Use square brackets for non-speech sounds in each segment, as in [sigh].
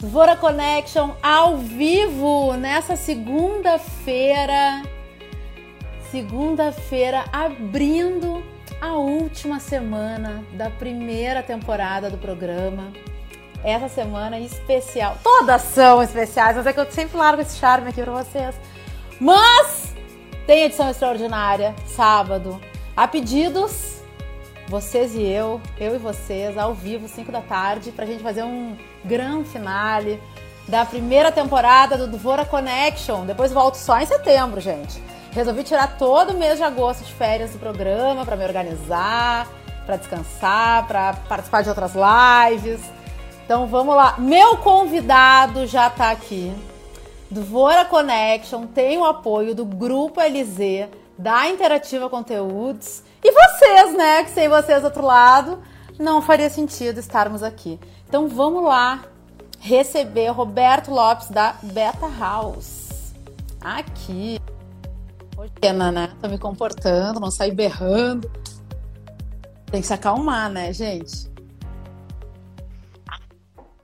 Vora Connection ao vivo nessa segunda-feira. Segunda-feira, abrindo a última semana da primeira temporada do programa. Essa semana especial. Todas são especiais, mas é que eu sempre largo esse charme aqui pra vocês. Mas tem edição extraordinária, sábado. A pedidos, vocês e eu, eu e vocês, ao vivo, 5 da tarde, pra gente fazer um grande finale da primeira temporada do Dvora Connection. Depois volto só em setembro, gente. Resolvi tirar todo o mês de agosto de férias do programa para me organizar, para descansar, para participar de outras lives. Então vamos lá. Meu convidado já está aqui. Dvora Connection tem o apoio do Grupo LZ, da Interativa Conteúdos. E vocês, né? Que sem vocês do outro lado, não faria sentido estarmos aqui. Então vamos lá receber Roberto Lopes da Beta House. Aqui. Pena, né? Tô me comportando, não sair berrando. Tem que se acalmar, né, gente?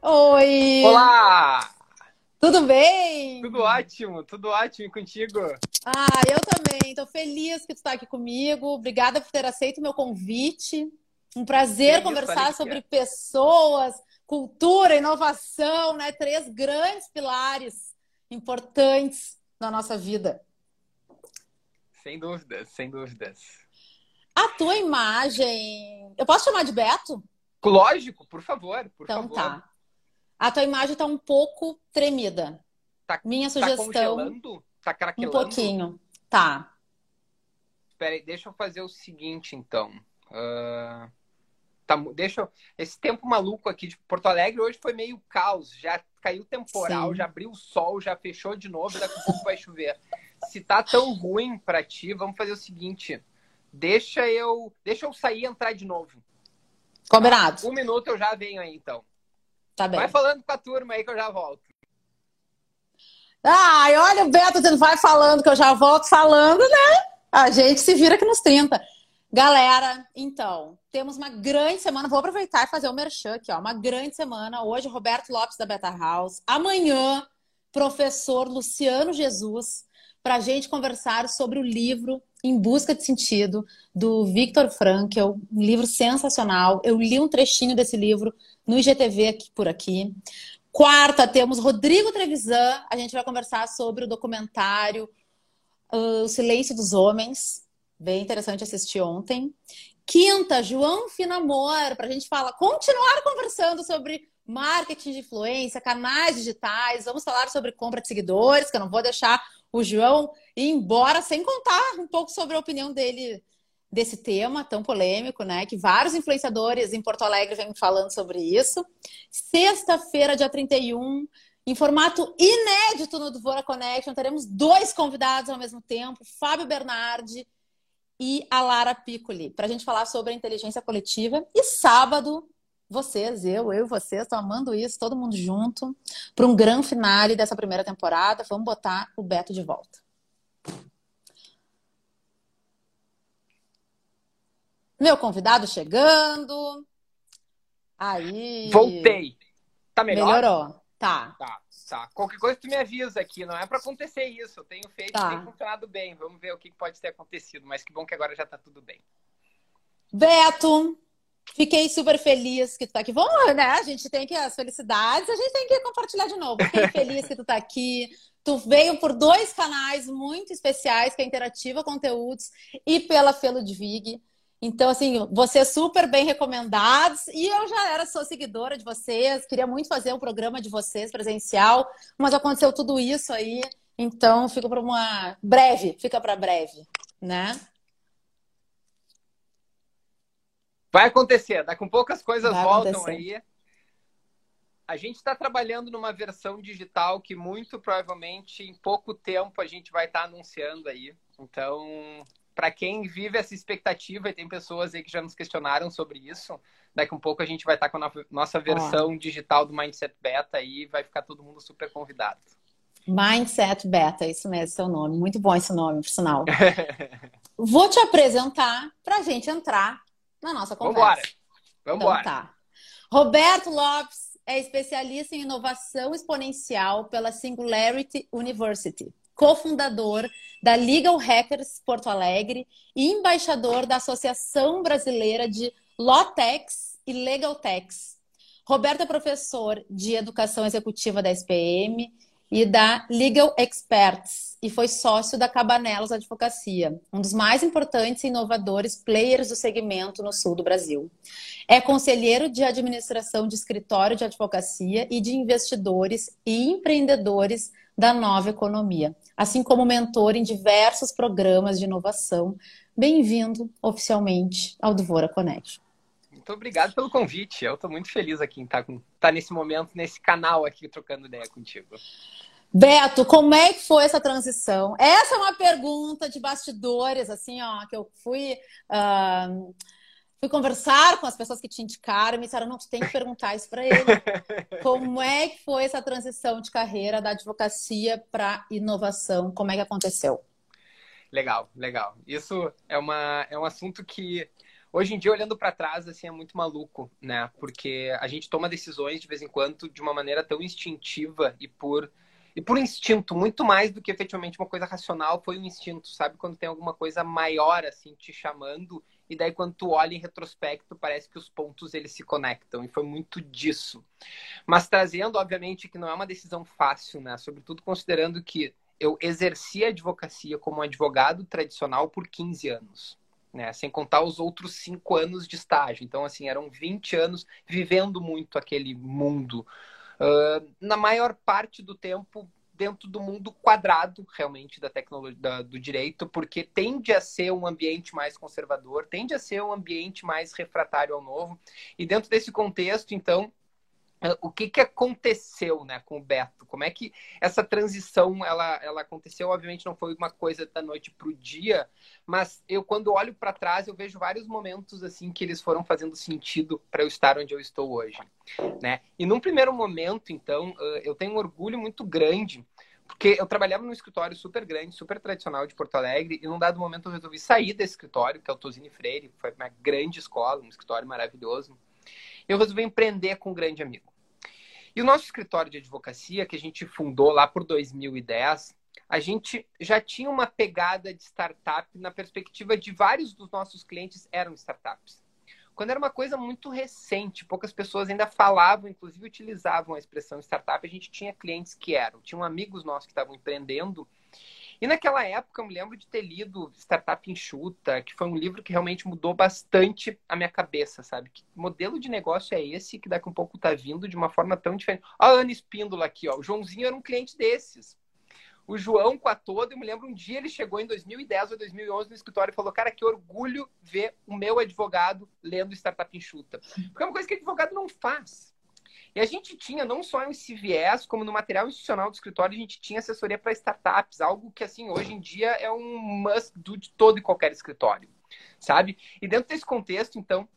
Oi! Olá! Tudo bem? Tudo ótimo, tudo ótimo e contigo? Ah, eu também. Tô feliz que tu tá aqui comigo. Obrigada por ter aceito o meu convite. Um prazer conversar sobre pessoas, cultura, inovação, né? Três grandes pilares importantes na nossa vida. Sem dúvidas, sem dúvidas. A tua imagem. Eu posso chamar de Beto? Lógico, por favor, por então favor. tá. A tua imagem tá um pouco tremida. Tá- Minha Tá sugestão, congelando? Tá um pouquinho. Tá. Espera aí, deixa eu fazer o seguinte, então. Ah, tá, deixa eu... Esse tempo maluco aqui de Porto Alegre hoje foi meio caos. Já caiu temporal, Sim. já abriu o sol, já fechou de novo, daqui a pouco vai chover. Se tá tão ruim pra ti, vamos fazer o seguinte. Deixa eu, deixa eu sair e entrar de novo. Combinado. Um minuto eu já venho aí, então. Tá bem. Vai falando com a turma aí que eu já volto. Ai, olha o Beto dizendo, vai falando que eu já volto falando, né? A gente se vira aqui nos 30. Galera, então, temos uma grande semana. Vou aproveitar e fazer o merchan aqui, ó. Uma grande semana. Hoje, Roberto Lopes da Beta House. Amanhã, professor Luciano Jesus, para a gente conversar sobre o livro Em Busca de Sentido, do Viktor Frankl. Um livro sensacional. Eu li um trechinho desse livro no IGTV aqui, por aqui. Quarta, temos Rodrigo Trevisan. A gente vai conversar sobre o documentário uh, O Silêncio dos Homens. Bem interessante assistir ontem. Quinta, João Finamor, para a gente falar, continuar conversando sobre marketing de influência, canais digitais. Vamos falar sobre compra de seguidores, que eu não vou deixar o João ir embora sem contar um pouco sobre a opinião dele desse tema tão polêmico, né? Que vários influenciadores em Porto Alegre vêm falando sobre isso. Sexta-feira, dia 31, em formato inédito no Dvora Connection, teremos dois convidados ao mesmo tempo, Fábio Bernardi e a Lara Piccoli, para a gente falar sobre a inteligência coletiva. E sábado, vocês, eu, eu e vocês, estão amando isso, todo mundo junto, para um grande finale dessa primeira temporada. Vamos botar o Beto de volta. Meu convidado chegando. Aí. Voltei. Tá melhor? Melhorou. Tá. Tá, tá. Qualquer coisa tu me avisa aqui. Não é pra acontecer isso. Eu tenho feito Tá. e tem funcionado bem. Vamos ver o que pode ter acontecido. Mas que bom que agora já tá tudo bem. Beto, fiquei super feliz que tu tá aqui. Vamos, né? A gente tem que as felicidades, a gente tem que compartilhar de novo. Fiquei [laughs] feliz que tu tá aqui. Tu veio por dois canais muito especiais, que é a Interativa Conteúdos e pela Felo de Vig. Então, assim, vocês super bem recomendados. E eu já era sua seguidora de vocês, queria muito fazer um programa de vocês presencial, mas aconteceu tudo isso aí. Então, fica para uma breve, fica para breve, né? Vai acontecer. Daqui a poucas coisas Vai voltam acontecer. aí. A gente está trabalhando numa versão digital que muito provavelmente em pouco tempo a gente vai estar anunciando aí. Então, para quem vive essa expectativa, e tem pessoas aí que já nos questionaram sobre isso, daqui a um pouco a gente vai estar com a no- nossa versão digital do Mindset Beta aí, vai ficar todo mundo super convidado. Mindset Beta, isso mesmo, seu nome. Muito bom esse nome, por sinal. [laughs] Vou te apresentar para a gente entrar na nossa conversa. Vambora! Vambora! Então tá. Roberto Lopes é especialista em inovação exponencial pela Singularity University, cofundador da Legal Hackers Porto Alegre e embaixador da Associação Brasileira de Lawtechs e Legaltechs. Roberto é professor de Educação Executiva da SPM e da Legal Experts e foi sócio da Cabanelos Advocacia, um dos mais importantes e inovadores players do segmento no sul do Brasil. É conselheiro de administração de escritório de advocacia e de investidores e empreendedores da nova economia, assim como mentor em diversos programas de inovação. Bem-vindo oficialmente ao Dvora Connection. Muito obrigado pelo convite. Eu estou muito feliz aqui em estar, com, estar nesse momento, nesse canal aqui, trocando ideia contigo. Beto, como é que foi essa transição? Essa é uma pergunta de bastidores, assim, ó, que eu fui, uh, fui conversar com as pessoas que te indicaram e me disseram, não, tu tem que perguntar isso para ele. [laughs] como é que foi essa transição de carreira da advocacia para inovação? Como é que aconteceu? Legal, legal. Isso é, uma, é um assunto que hoje em dia, olhando para trás, assim, é muito maluco, né? Porque a gente toma decisões de vez em quando de uma maneira tão instintiva e por e por instinto, muito mais do que efetivamente uma coisa racional, foi um instinto, sabe? Quando tem alguma coisa maior, assim, te chamando, e daí quando tu olha em retrospecto, parece que os pontos eles se conectam, e foi muito disso. Mas trazendo, obviamente, que não é uma decisão fácil, né? Sobretudo considerando que eu exerci a advocacia como advogado tradicional por 15 anos. Né, sem contar os outros cinco anos de estágio. Então, assim, eram 20 anos vivendo muito aquele mundo uh, na maior parte do tempo dentro do mundo quadrado realmente da tecnologia da, do direito, porque tende a ser um ambiente mais conservador, tende a ser um ambiente mais refratário ao novo. E dentro desse contexto, então, o que, que aconteceu né, com o Beto? Como é que essa transição ela, ela aconteceu? Obviamente não foi uma coisa da noite para o dia, mas eu quando olho para trás eu vejo vários momentos assim que eles foram fazendo sentido para eu estar onde eu estou hoje, né? E num primeiro momento, então, eu tenho um orgulho muito grande porque eu trabalhava num escritório super grande, super tradicional de Porto Alegre, e num dado momento eu resolvi sair desse escritório, que é o Tosini Freire, foi uma grande escola, um escritório maravilhoso. Eu resolvi empreender com um grande amigo. E o nosso escritório de advocacia, que a gente fundou lá por 2010, a gente já tinha uma pegada de startup na perspectiva de vários dos nossos clientes eram startups. Quando era uma coisa muito recente, poucas pessoas ainda falavam, inclusive utilizavam a expressão startup, a gente tinha clientes que eram. Tinham amigos nossos que estavam empreendendo e naquela época eu me lembro de ter lido Startup Enxuta, que foi um livro que realmente mudou bastante a minha cabeça, sabe? Que modelo de negócio é esse que daqui a um pouco tá vindo de uma forma tão diferente? A Ana Espíndola aqui, ó. O Joãozinho era um cliente desses. O João com a toda, eu me lembro um dia ele chegou em 2010 ou 2011 no escritório e falou: Cara, que orgulho ver o meu advogado lendo Startup Enxuta. Porque é uma coisa que advogado não faz. E a gente tinha não só esse viés, como no material institucional do escritório, a gente tinha assessoria para startups, algo que, assim, hoje em dia é um must do de todo e qualquer escritório, sabe? E dentro desse contexto, então,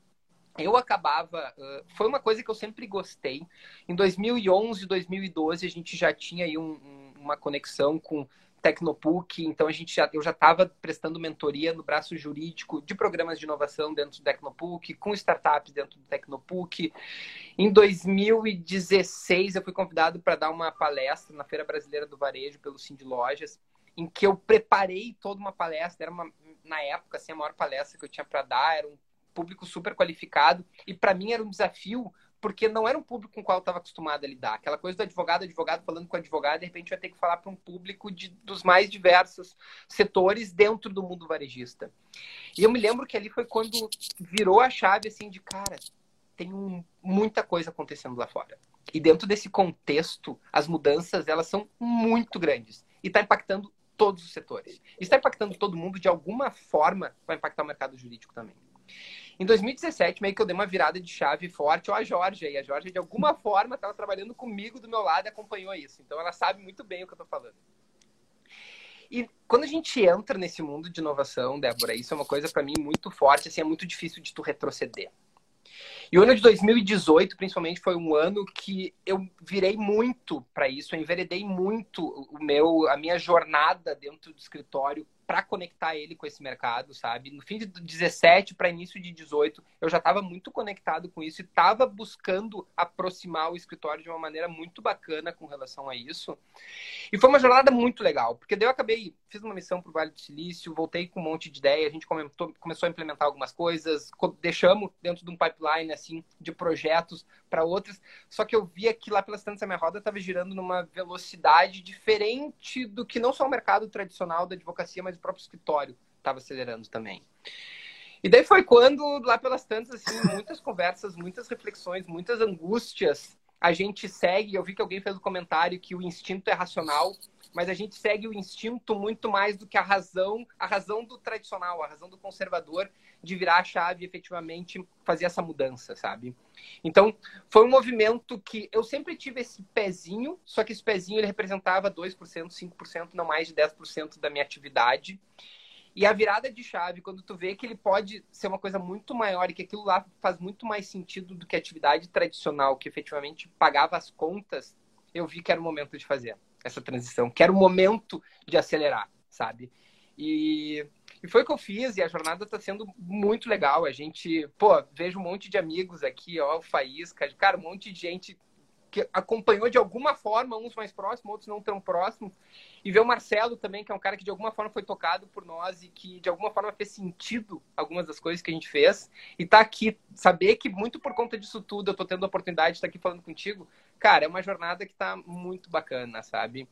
eu acabava. Foi uma coisa que eu sempre gostei. Em 2011, 2012, a gente já tinha aí um, uma conexão com Tecnopuc, então a gente já, eu já estava prestando mentoria no braço jurídico de programas de inovação dentro do Tecnopuc, com startups dentro do Tecnopuc. Em 2016, eu fui convidado para dar uma palestra na Feira Brasileira do Varejo pelo Cindy Lojas, em que eu preparei toda uma palestra, era uma, na época assim, a maior palestra que eu tinha para dar, era um público super qualificado, e para mim era um desafio porque não era um público com o qual eu estava acostumado a lidar. Aquela coisa do advogado, advogado falando com advogado, de repente vai ter que falar para um público de, dos mais diversos setores dentro do mundo varejista. E eu me lembro que ali foi quando virou a chave assim de cara, tem um, muita coisa acontecendo lá fora. E dentro desse contexto, as mudanças elas são muito grandes e está impactando todos os setores. Está impactando todo mundo de alguma forma, vai impactar o mercado jurídico também. Em 2017, meio que eu dei uma virada de chave forte, ó, a Jorge aí. A Jorge, de alguma [laughs] forma, estava trabalhando comigo do meu lado e acompanhou isso. Então, ela sabe muito bem o que eu estou falando. E quando a gente entra nesse mundo de inovação, Débora, isso é uma coisa para mim muito forte, assim, é muito difícil de tu retroceder. E o ano de 2018, principalmente, foi um ano que eu virei muito para isso, eu enveredei muito o meu, a minha jornada dentro do escritório para conectar ele com esse mercado, sabe? No fim de 17 para início de 18, eu já estava muito conectado com isso e estava buscando aproximar o escritório de uma maneira muito bacana com relação a isso. E foi uma jornada muito legal, porque daí eu acabei, fiz uma missão para o Vale do Silício, voltei com um monte de ideia, a gente comentou, começou a implementar algumas coisas, deixamos dentro de um pipeline assim de projetos para outras, só que eu via que lá pelas tantas a minha roda estava girando numa velocidade diferente do que não só o mercado tradicional da advocacia, mas o próprio escritório estava acelerando também. E daí foi quando, lá pelas tantas, assim, muitas conversas, muitas reflexões, muitas angústias, a gente segue. Eu vi que alguém fez um comentário que o instinto é racional, mas a gente segue o instinto muito mais do que a razão, a razão do tradicional, a razão do conservador de virar a chave e efetivamente fazer essa mudança, sabe? Então, foi um movimento que eu sempre tive esse pezinho, só que esse pezinho ele representava 2%, 5%, não mais de 10% da minha atividade. E a virada de chave, quando tu vê que ele pode ser uma coisa muito maior e que aquilo lá faz muito mais sentido do que a atividade tradicional, que efetivamente pagava as contas, eu vi que era o momento de fazer essa transição, que era o momento de acelerar, sabe? E, e foi o que eu fiz, e a jornada está sendo muito legal. A gente, pô, vejo um monte de amigos aqui, ó, o Faísca, cara, um monte de gente que acompanhou de alguma forma, uns mais próximos, outros não tão próximos. E ver o Marcelo também, que é um cara que de alguma forma foi tocado por nós e que de alguma forma fez sentido algumas das coisas que a gente fez. E tá aqui, saber que muito por conta disso tudo eu tô tendo a oportunidade de estar aqui falando contigo, cara, é uma jornada que tá muito bacana, sabe?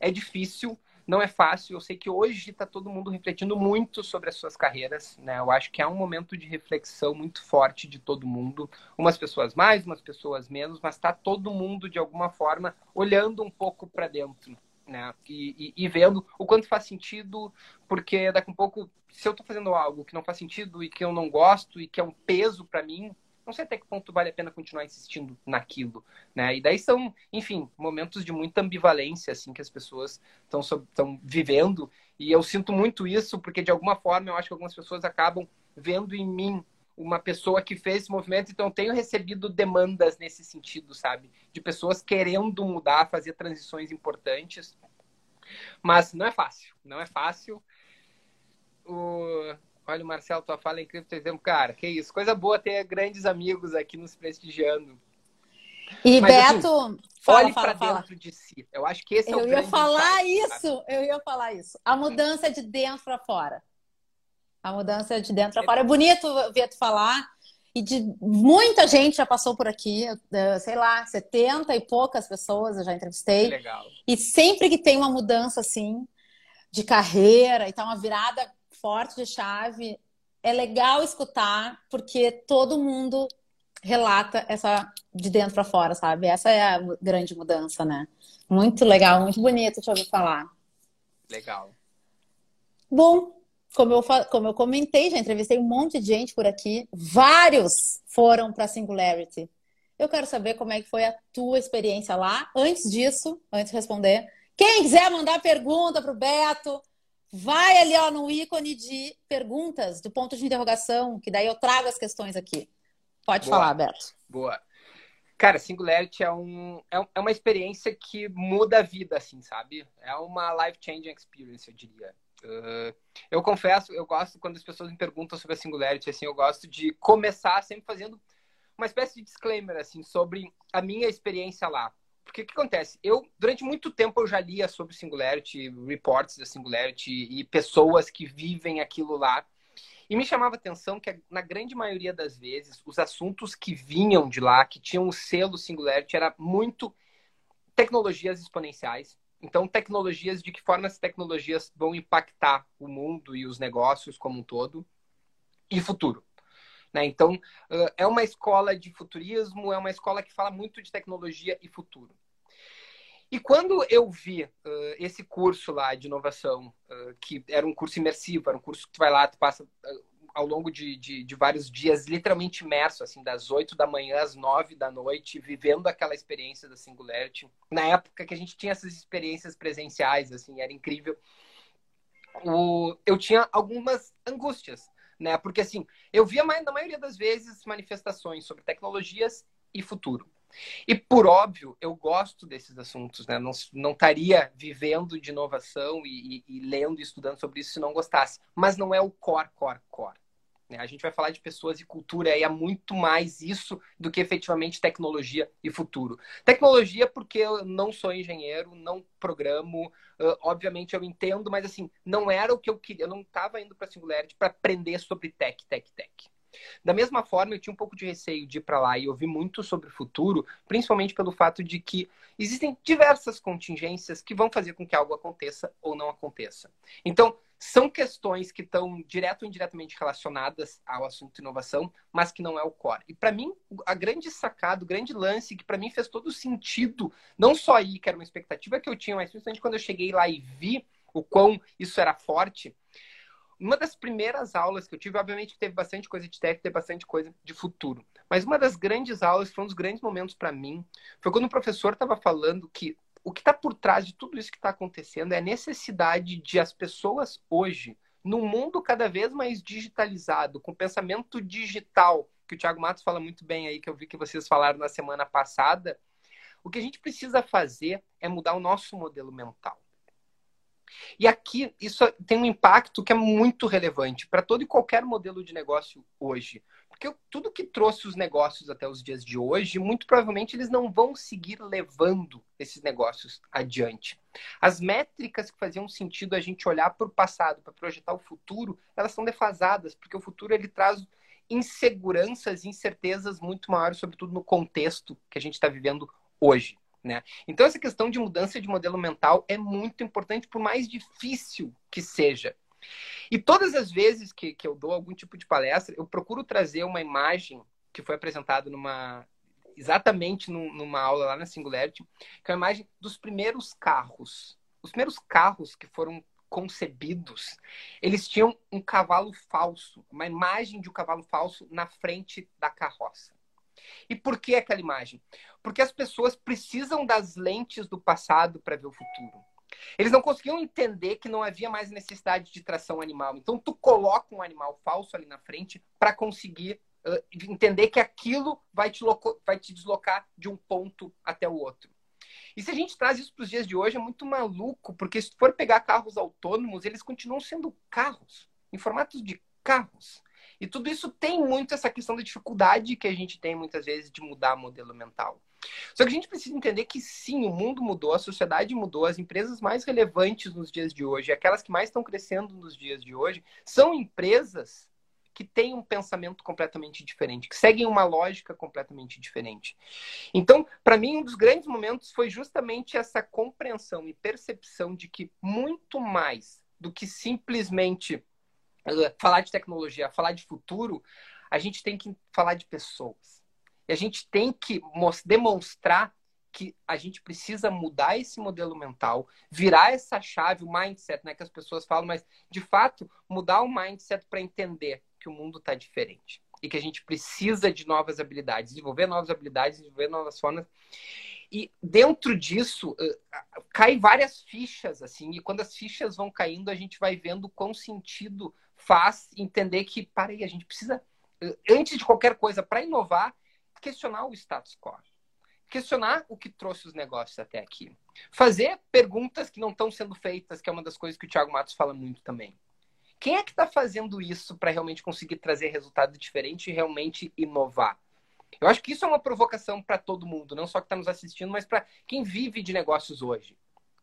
É difícil, não é fácil. Eu sei que hoje está todo mundo refletindo muito sobre as suas carreiras, né? Eu acho que é um momento de reflexão muito forte de todo mundo. Umas pessoas mais, umas pessoas menos, mas está todo mundo de alguma forma olhando um pouco para dentro, né? E, e, e, vendo o quanto faz sentido, porque daqui a um pouco, se eu estou fazendo algo que não faz sentido e que eu não gosto e que é um peso para mim, não sei até que ponto vale a pena continuar insistindo naquilo, né? E daí são, enfim, momentos de muita ambivalência, assim, que as pessoas estão vivendo. E eu sinto muito isso, porque de alguma forma eu acho que algumas pessoas acabam vendo em mim uma pessoa que fez esse movimento, então eu tenho recebido demandas nesse sentido, sabe? De pessoas querendo mudar, fazer transições importantes. Mas não é fácil, não é fácil. O... Olha, o Marcelo, tua fala é incrível, tu exemplo, cara, que isso, coisa boa ter grandes amigos aqui nos prestigiando. E Mas, assim, Beto, assim, fala, olhe para dentro de si. Eu acho que esse é eu o ia falar isso, sabe? eu ia falar isso. A mudança de dentro para fora. A mudança de dentro para fora. É bonito ver tu falar. E de muita gente já passou por aqui, sei lá, 70 e poucas pessoas eu já entrevistei. Legal. E sempre que tem uma mudança assim de carreira e tá uma virada forte de chave, é legal escutar, porque todo mundo relata essa de dentro para fora, sabe? Essa é a grande mudança, né? Muito legal, muito bonito te ouvir falar. Legal. Bom, como eu, como eu comentei, já entrevistei um monte de gente por aqui. Vários foram para Singularity. Eu quero saber como é que foi a tua experiência lá. Antes disso, antes de responder, quem quiser mandar pergunta para o Beto, vai ali ó, no ícone de perguntas, do ponto de interrogação, que daí eu trago as questões aqui. Pode Boa. falar, Beto. Boa. Cara, Singularity é, um, é, é uma experiência que muda a vida, assim, sabe? É uma life-changing experience, eu diria. Uh, eu confesso, eu gosto, quando as pessoas me perguntam sobre a Singularity, assim, eu gosto de começar sempre fazendo uma espécie de disclaimer, assim, sobre a minha experiência lá. Porque o que acontece? Eu, durante muito tempo, eu já lia sobre Singularity, reports da Singularity e pessoas que vivem aquilo lá. E me chamava a atenção que, na grande maioria das vezes, os assuntos que vinham de lá, que tinham o selo Singularity, era muito tecnologias exponenciais. Então, tecnologias, de que forma as tecnologias vão impactar o mundo e os negócios como um todo. E futuro. Né? Então, é uma escola de futurismo, é uma escola que fala muito de tecnologia e futuro. E quando eu vi uh, esse curso lá de inovação, uh, que era um curso imersivo, era um curso que tu vai lá, tu passa ao longo de, de, de, vários dias, literalmente imerso, assim, das 8 da manhã às 9 da noite, vivendo aquela experiência da Singularity. Na época que a gente tinha essas experiências presenciais, assim, era incrível. O, eu tinha algumas angústias, né? Porque assim, eu via na maioria das vezes manifestações sobre tecnologias e futuro. E, por óbvio, eu gosto desses assuntos, né? Não, não estaria vivendo de inovação e, e, e lendo e estudando sobre isso se não gostasse. Mas não é o core, core, core. Né? A gente vai falar de pessoas e cultura e é muito mais isso do que efetivamente tecnologia e futuro. Tecnologia, porque eu não sou engenheiro, não programo, uh, obviamente eu entendo, mas assim, não era o que eu queria. Eu não estava indo para a Singularity para aprender sobre tech, tech, tech. Da mesma forma, eu tinha um pouco de receio de ir para lá e ouvir muito sobre o futuro, principalmente pelo fato de que existem diversas contingências que vão fazer com que algo aconteça ou não aconteça. Então, são questões que estão direto ou indiretamente relacionadas ao assunto inovação, mas que não é o core. E para mim, a grande sacada, o grande lance que para mim fez todo sentido, não só aí, que era uma expectativa que eu tinha, mas principalmente quando eu cheguei lá e vi o quão isso era forte, uma das primeiras aulas que eu tive, obviamente teve bastante coisa de tech, teve bastante coisa de futuro. Mas uma das grandes aulas, foi um dos grandes momentos para mim, foi quando o professor estava falando que o que está por trás de tudo isso que está acontecendo é a necessidade de as pessoas hoje, num mundo cada vez mais digitalizado, com pensamento digital, que o Thiago Matos fala muito bem aí, que eu vi que vocês falaram na semana passada, o que a gente precisa fazer é mudar o nosso modelo mental. E aqui isso tem um impacto que é muito relevante para todo e qualquer modelo de negócio hoje. Porque tudo que trouxe os negócios até os dias de hoje, muito provavelmente eles não vão seguir levando esses negócios adiante. As métricas que faziam sentido a gente olhar para o passado, para projetar o futuro, elas são defasadas, porque o futuro ele traz inseguranças, incertezas muito maiores, sobretudo no contexto que a gente está vivendo hoje. Né? Então, essa questão de mudança de modelo mental é muito importante, por mais difícil que seja. E todas as vezes que, que eu dou algum tipo de palestra, eu procuro trazer uma imagem que foi apresentada numa exatamente numa aula lá na Singularity, que é a imagem dos primeiros carros. Os primeiros carros que foram concebidos, eles tinham um cavalo falso, uma imagem de um cavalo falso na frente da carroça. E por que aquela imagem? Porque as pessoas precisam das lentes do passado para ver o futuro. Eles não conseguiam entender que não havia mais necessidade de tração animal. Então, tu coloca um animal falso ali na frente para conseguir uh, entender que aquilo vai te, vai te deslocar de um ponto até o outro. E se a gente traz isso para os dias de hoje, é muito maluco, porque se for pegar carros autônomos, eles continuam sendo carros, em formatos de carros. E tudo isso tem muito essa questão da dificuldade que a gente tem muitas vezes de mudar modelo mental. Só que a gente precisa entender que sim, o mundo mudou, a sociedade mudou, as empresas mais relevantes nos dias de hoje, aquelas que mais estão crescendo nos dias de hoje, são empresas que têm um pensamento completamente diferente, que seguem uma lógica completamente diferente. Então, para mim, um dos grandes momentos foi justamente essa compreensão e percepção de que muito mais do que simplesmente uh, falar de tecnologia, falar de futuro, a gente tem que falar de pessoas. E a gente tem que demonstrar que a gente precisa mudar esse modelo mental, virar essa chave, o mindset, né, que as pessoas falam, mas de fato mudar o mindset para entender que o mundo está diferente e que a gente precisa de novas habilidades, desenvolver novas habilidades, desenvolver novas formas. E dentro disso cai várias fichas assim, e quando as fichas vão caindo, a gente vai vendo quão sentido faz entender que, parei, a gente precisa antes de qualquer coisa para inovar, questionar o status quo. Questionar o que trouxe os negócios até aqui. Fazer perguntas que não estão sendo feitas, que é uma das coisas que o Thiago Matos fala muito também. Quem é que está fazendo isso para realmente conseguir trazer resultado diferente e realmente inovar? Eu acho que isso é uma provocação para todo mundo, não só que está nos assistindo, mas para quem vive de negócios hoje,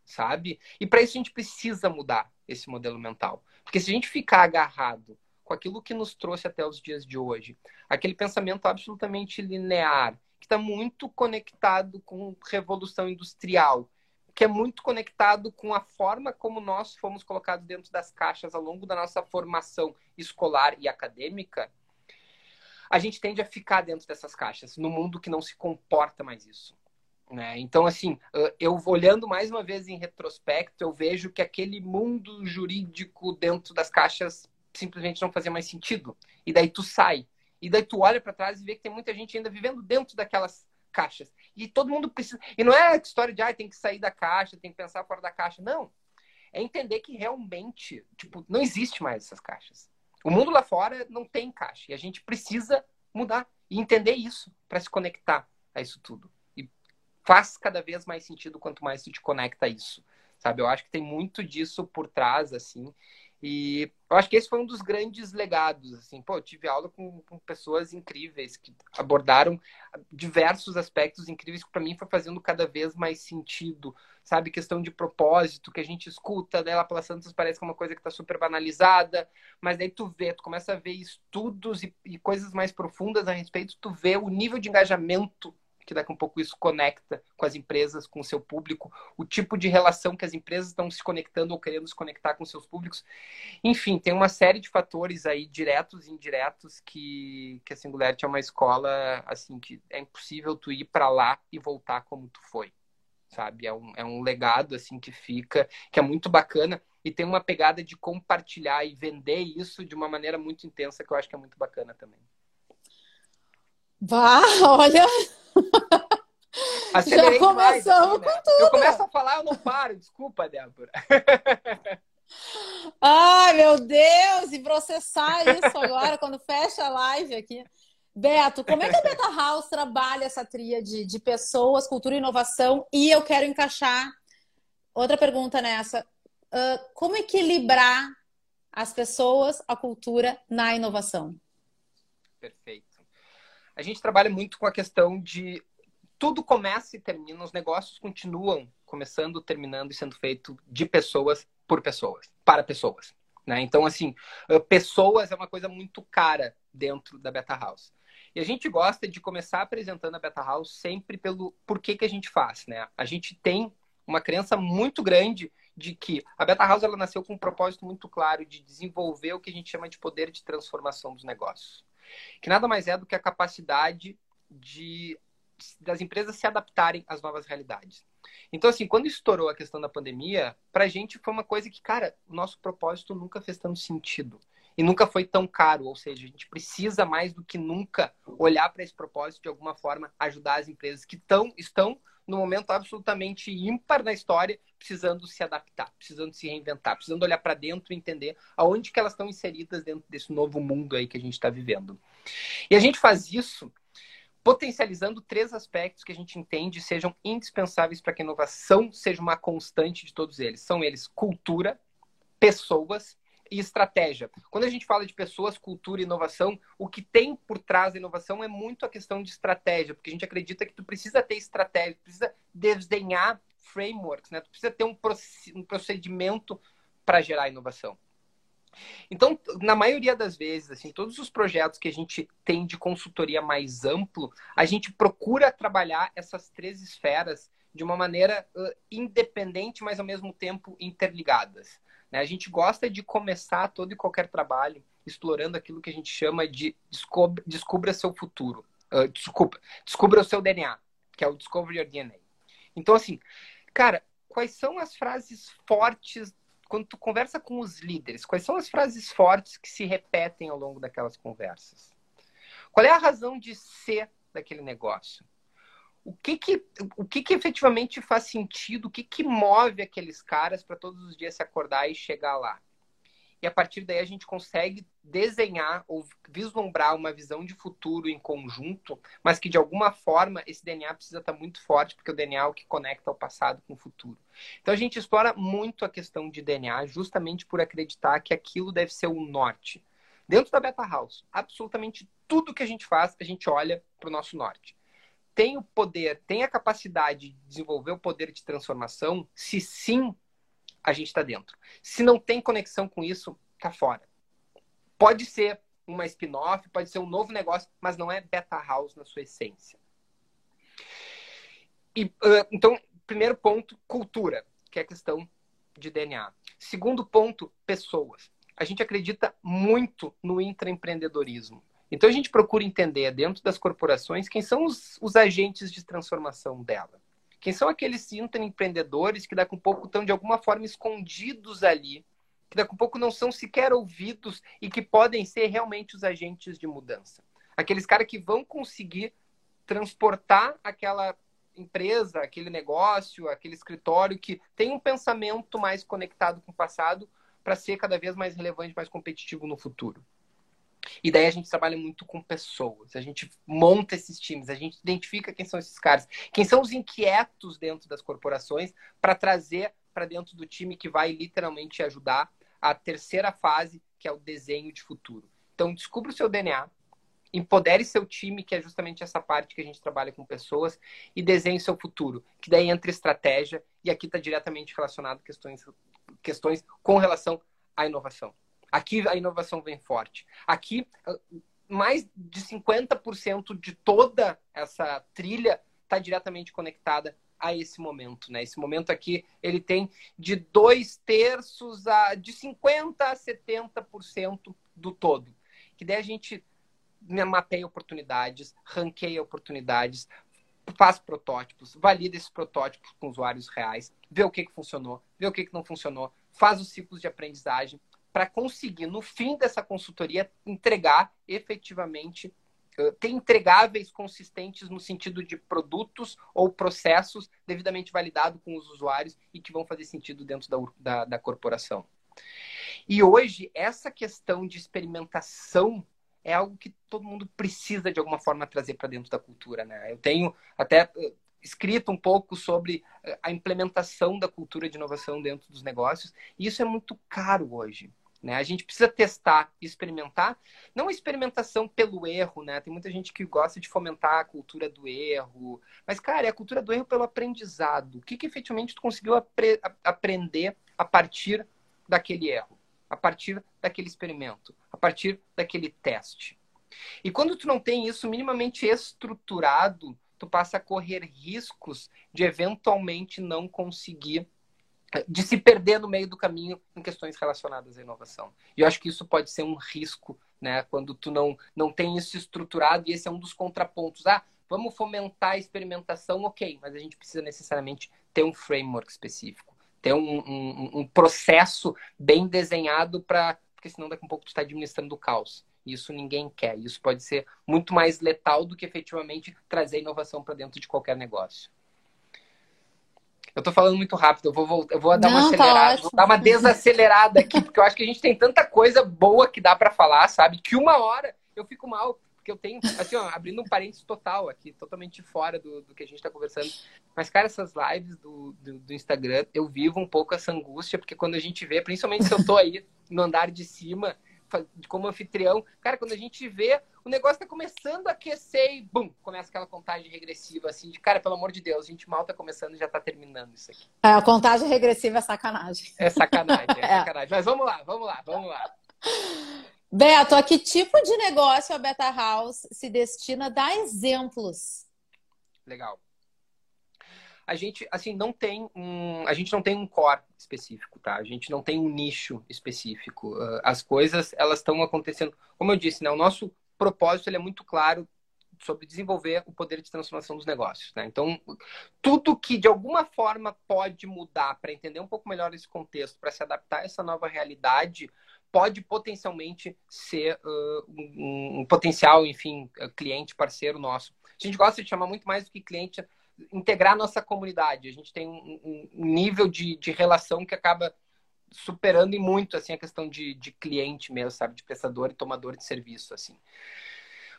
sabe? E para isso a gente precisa mudar esse modelo mental. Porque se a gente ficar agarrado com aquilo que nos trouxe até os dias de hoje. Aquele pensamento absolutamente linear, que está muito conectado com revolução industrial, que é muito conectado com a forma como nós fomos colocados dentro das caixas ao longo da nossa formação escolar e acadêmica, a gente tende a ficar dentro dessas caixas, no mundo que não se comporta mais isso. Né? Então, assim, eu olhando mais uma vez em retrospecto, eu vejo que aquele mundo jurídico dentro das caixas simplesmente não fazia mais sentido. E daí tu sai. E daí tu olha para trás e vê que tem muita gente ainda vivendo dentro daquelas caixas. E todo mundo precisa. E não é a história de ah, tem que sair da caixa, tem que pensar fora da caixa. Não. É entender que realmente, tipo, não existe mais essas caixas. O mundo lá fora não tem caixa. E a gente precisa mudar e entender isso para se conectar a isso tudo. faz cada vez mais sentido quanto mais tu te conecta a isso, sabe? Eu acho que tem muito disso por trás, assim. E eu acho que esse foi um dos grandes legados, assim. Pô, eu tive aula com, com pessoas incríveis que abordaram diversos aspectos incríveis que para mim foi fazendo cada vez mais sentido, sabe? Questão de propósito, que a gente escuta dela pela Santos parece que é uma coisa que está super banalizada, mas daí tu vê, tu começa a ver estudos e, e coisas mais profundas a respeito, tu vê o nível de engajamento que daqui a um pouco isso conecta com as empresas, com o seu público, o tipo de relação que as empresas estão se conectando ou querendo se conectar com seus públicos. Enfim, tem uma série de fatores aí, diretos e indiretos, que, que a Singularity é uma escola, assim, que é impossível tu ir para lá e voltar como tu foi, sabe? É um, é um legado, assim, que fica, que é muito bacana e tem uma pegada de compartilhar e vender isso de uma maneira muito intensa, que eu acho que é muito bacana também. Vá, [laughs] olha, Acelerei Já começamos demais, assim, né? com tudo. Eu começo a falar, eu não paro. Desculpa, Débora. [laughs] Ai, meu Deus! E processar isso agora, quando fecha a live aqui. Beto, como é que a Beta House trabalha essa tríade de pessoas, cultura e inovação? E eu quero encaixar outra pergunta nessa. Uh, como equilibrar as pessoas, a cultura na inovação? Perfeito a gente trabalha muito com a questão de tudo começa e termina, os negócios continuam começando, terminando e sendo feito de pessoas por pessoas, para pessoas. Né? Então, assim, pessoas é uma coisa muito cara dentro da Beta House. E a gente gosta de começar apresentando a Beta House sempre pelo porquê que a gente faz, né? A gente tem uma crença muito grande de que a Beta House ela nasceu com um propósito muito claro de desenvolver o que a gente chama de poder de transformação dos negócios que nada mais é do que a capacidade de das empresas se adaptarem às novas realidades. Então, assim, quando estourou a questão da pandemia, para a gente foi uma coisa que, cara, o nosso propósito nunca fez tanto sentido. E nunca foi tão caro. Ou seja, a gente precisa mais do que nunca olhar para esse propósito de alguma forma, ajudar as empresas que tão, estão no momento absolutamente ímpar na história, precisando se adaptar, precisando se reinventar, precisando olhar para dentro e entender aonde que elas estão inseridas dentro desse novo mundo aí que a gente está vivendo. E a gente faz isso potencializando três aspectos que a gente entende sejam indispensáveis para que a inovação seja uma constante de todos eles. São eles cultura, pessoas e estratégia. Quando a gente fala de pessoas, cultura e inovação, o que tem por trás da inovação é muito a questão de estratégia, porque a gente acredita que tu precisa ter estratégia, precisa desenhar frameworks, né? Tu precisa ter um procedimento para gerar inovação. Então, na maioria das vezes, assim, todos os projetos que a gente tem de consultoria mais amplo, a gente procura trabalhar essas três esferas de uma maneira uh, independente, mas ao mesmo tempo interligadas. Né? A gente gosta de começar todo e qualquer trabalho explorando aquilo que a gente chama de descubra, descubra seu futuro. Uh, desculpa, descubra o seu DNA, que é o Discover Your DNA. Então, assim, cara, quais são as frases fortes quando tu conversa com os líderes? Quais são as frases fortes que se repetem ao longo daquelas conversas? Qual é a razão de ser daquele negócio? o que que, o que que efetivamente faz sentido, o que que move aqueles caras para todos os dias se acordar e chegar lá. E a partir daí a gente consegue desenhar ou vislumbrar uma visão de futuro em conjunto, mas que de alguma forma esse DNA precisa estar muito forte, porque o DNA é o que conecta o passado com o futuro. Então a gente explora muito a questão de DNA justamente por acreditar que aquilo deve ser o norte. Dentro da Beta House, absolutamente tudo que a gente faz, a gente olha para o nosso norte tem o poder, tem a capacidade de desenvolver o poder de transformação, se sim, a gente está dentro. Se não tem conexão com isso, tá fora. Pode ser uma spin-off, pode ser um novo negócio, mas não é beta house na sua essência. E, uh, então, primeiro ponto, cultura, que é questão de DNA. Segundo ponto, pessoas. A gente acredita muito no intraempreendedorismo. Então a gente procura entender dentro das corporações quem são os, os agentes de transformação dela. Quem são aqueles empreendedores que daqui a um pouco estão de alguma forma escondidos ali, que daqui a um pouco não são sequer ouvidos e que podem ser realmente os agentes de mudança. Aqueles caras que vão conseguir transportar aquela empresa, aquele negócio, aquele escritório que tem um pensamento mais conectado com o passado para ser cada vez mais relevante, mais competitivo no futuro. E daí a gente trabalha muito com pessoas, a gente monta esses times, a gente identifica quem são esses caras, quem são os inquietos dentro das corporações, para trazer para dentro do time que vai literalmente ajudar a terceira fase, que é o desenho de futuro. Então, descubra o seu DNA, empodere seu time, que é justamente essa parte que a gente trabalha com pessoas, e desenhe seu futuro, que daí entra estratégia, e aqui está diretamente relacionado questões, questões com relação à inovação. Aqui a inovação vem forte. Aqui, mais de 50% de toda essa trilha está diretamente conectada a esse momento, né? Esse momento aqui, ele tem de dois terços a de 50 a 70% do todo. Que daí a gente mapeia oportunidades, ranqueia oportunidades, faz protótipos, valida esses protótipos com usuários reais, vê o que, que funcionou, vê o que, que não funcionou, faz os ciclos de aprendizagem para conseguir, no fim dessa consultoria, entregar efetivamente ter entregáveis consistentes no sentido de produtos ou processos devidamente validados com os usuários e que vão fazer sentido dentro da, da, da corporação. E hoje, essa questão de experimentação é algo que todo mundo precisa de alguma forma trazer para dentro da cultura, né? Eu tenho até escrito um pouco sobre a implementação da cultura de inovação dentro dos negócios, e isso é muito caro hoje. Né? A gente precisa testar experimentar, não a experimentação pelo erro, né? Tem muita gente que gosta de fomentar a cultura do erro, mas, cara, é a cultura do erro pelo aprendizado. O que, que efetivamente tu conseguiu apre aprender a partir daquele erro, a partir daquele experimento, a partir daquele teste. E quando tu não tem isso minimamente estruturado, tu passa a correr riscos de eventualmente não conseguir de se perder no meio do caminho em questões relacionadas à inovação. E eu acho que isso pode ser um risco, né? Quando tu não, não tem isso estruturado, e esse é um dos contrapontos. Ah, vamos fomentar a experimentação, ok, mas a gente precisa necessariamente ter um framework específico, ter um, um, um processo bem desenhado para. Porque senão daqui a um pouco tu está administrando o caos. Isso ninguém quer. Isso pode ser muito mais letal do que efetivamente trazer inovação para dentro de qualquer negócio. Eu tô falando muito rápido, eu vou, voltar, eu vou dar Não, uma tá acelerada, tá vou dar uma desacelerada aqui, porque eu acho que a gente tem tanta coisa boa que dá para falar, sabe? Que uma hora eu fico mal, porque eu tenho, assim, ó, abrindo um parênteses total aqui, totalmente fora do, do que a gente tá conversando. Mas, cara, essas lives do, do, do, Instagram, eu vivo um pouco essa angústia, porque quando a gente vê, principalmente se eu tô aí no andar de cima, como anfitrião, cara, quando a gente vê, o negócio tá começando a aquecer e bum, começa aquela contagem regressiva, assim, de cara, pelo amor de Deus, a gente mal tá começando e já tá terminando isso aqui. É, a contagem regressiva é sacanagem. É sacanagem, é, [laughs] é. sacanagem. Mas vamos lá, vamos lá, vamos lá. Beto, a que tipo de negócio a Beta House se destina a dar exemplos? Legal a gente assim não tem um a gente não tem um core específico tá? A gente não tem um nicho específico. Uh, as coisas elas estão acontecendo. Como eu disse né o nosso propósito ele é muito claro sobre desenvolver o poder de transformação dos negócios né? então tudo que de alguma forma pode mudar para entender um pouco melhor esse contexto para se adaptar a essa nova realidade pode potencialmente ser uh, um, um potencial enfim cliente parceiro nosso. A gente gosta de chamar muito mais do que cliente integrar nossa comunidade. A gente tem um, um nível de, de relação que acaba superando e muito assim a questão de, de cliente mesmo, sabe, de prestador e tomador de serviço, assim.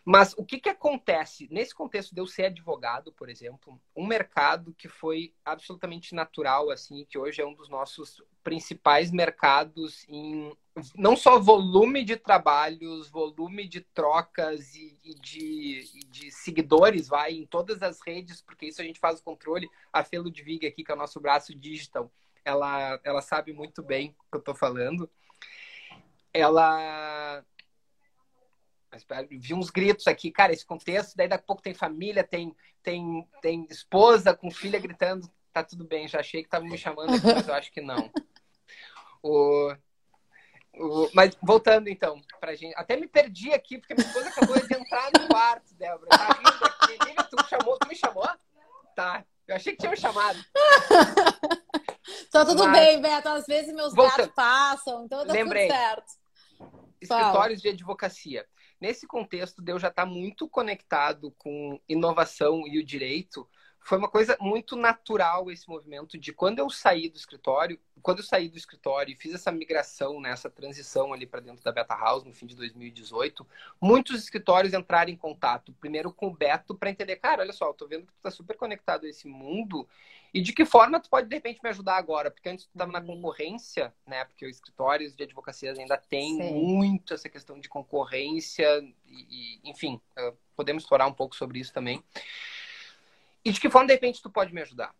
Mas o que, que acontece? Nesse contexto de eu ser advogado, por exemplo, um mercado que foi absolutamente natural, assim, que hoje é um dos nossos principais mercados em não só volume de trabalhos, volume de trocas e, e, de, e, de, seguidores, vai, em todas as redes, porque isso a gente faz o controle. A Fê Ludwig aqui, que é o nosso braço digital, ela, ela sabe muito bem o que eu estou falando. Ela vi uns gritos aqui, cara, esse contexto, daí daqui a pouco tem família, tem, tem, tem esposa com filha gritando, tá tudo bem, já achei que tava me chamando aqui, mas eu acho que não. [laughs] O, o, mas voltando então, pra gente. Até me perdi aqui, porque minha esposa acabou de entrar no quarto, Débora. Tá rindo aqui. Liga, tu, chamou, tu me chamou? Tá. Eu achei que tinha me chamado. tá tudo mas... bem, Beto. Às vezes meus voltando. gatos passam, então tá Lembrei. tudo certo. Escritórios Fala. de advocacia. Nesse contexto, Deus já está muito conectado com inovação e o direito, foi uma coisa muito natural esse movimento de quando eu saí do escritório, quando eu saí do escritório e fiz essa migração, né, essa transição ali para dentro da Beta House no fim de 2018, muitos escritórios entraram em contato primeiro com o Beto para entender, cara, olha só, eu tô vendo que tu tá super conectado a esse mundo e de que forma tu pode de repente me ajudar agora, porque antes tu estava na uhum. concorrência, né, porque os escritórios de advocacia ainda tem Sim. muito essa questão de concorrência e, e enfim, uh, podemos explorar um pouco sobre isso também. E de que forma, de repente, tu pode me ajudar?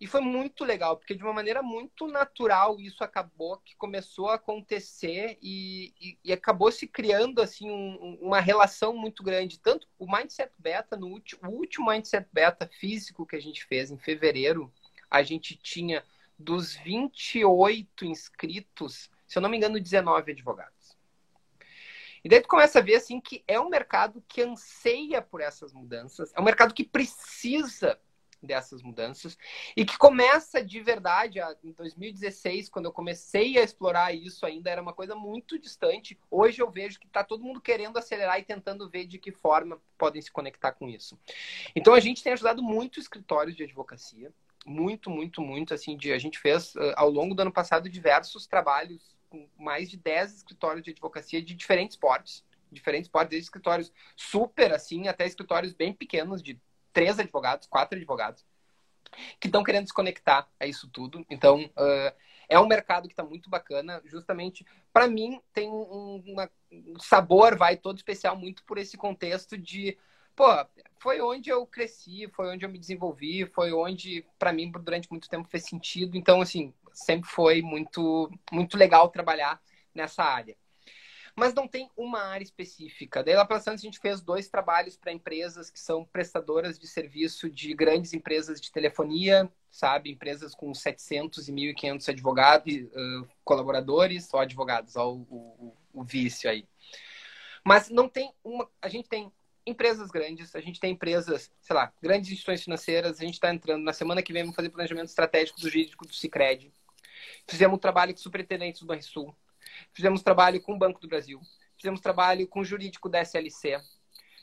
E foi muito legal, porque de uma maneira muito natural isso acabou, que começou a acontecer e, e, e acabou se criando assim um, uma relação muito grande. Tanto o Mindset Beta, no o último Mindset Beta físico que a gente fez em fevereiro, a gente tinha dos 28 inscritos, se eu não me engano, 19 advogados. E daí tu começa a ver assim que é um mercado que anseia por essas mudanças, é um mercado que precisa dessas mudanças e que começa de verdade em 2016, quando eu comecei a explorar isso, ainda era uma coisa muito distante. Hoje eu vejo que está todo mundo querendo acelerar e tentando ver de que forma podem se conectar com isso. Então a gente tem ajudado muito escritórios de advocacia, muito, muito, muito assim, de a gente fez ao longo do ano passado diversos trabalhos com mais de 10 escritórios de advocacia de diferentes portes, diferentes portes, desde escritórios super assim, até escritórios bem pequenos, de três advogados, quatro advogados, que estão querendo se conectar a isso tudo. Então, uh, é um mercado que está muito bacana. Justamente, para mim, tem um, uma, um sabor, vai todo especial, muito por esse contexto de pô, foi onde eu cresci, foi onde eu me desenvolvi, foi onde, para mim, durante muito tempo fez sentido. Então, assim, sempre foi muito, muito legal trabalhar nessa área. Mas não tem uma área específica. Daí lá para Santos a gente fez dois trabalhos para empresas que são prestadoras de serviço de grandes empresas de telefonia, sabe? Empresas com 700 e 1.500 advogados, uh, colaboradores, ou advogados, ó, o, o, o vício aí. Mas não tem uma. A gente tem empresas grandes, a gente tem empresas, sei lá, grandes instituições financeiras, a gente está entrando na semana que vem, vamos fazer planejamento estratégico do jurídico do Cicred. Fizemos trabalho com superintendentes do Banrisul. Fizemos trabalho com o Banco do Brasil. Fizemos trabalho com o jurídico da SLC.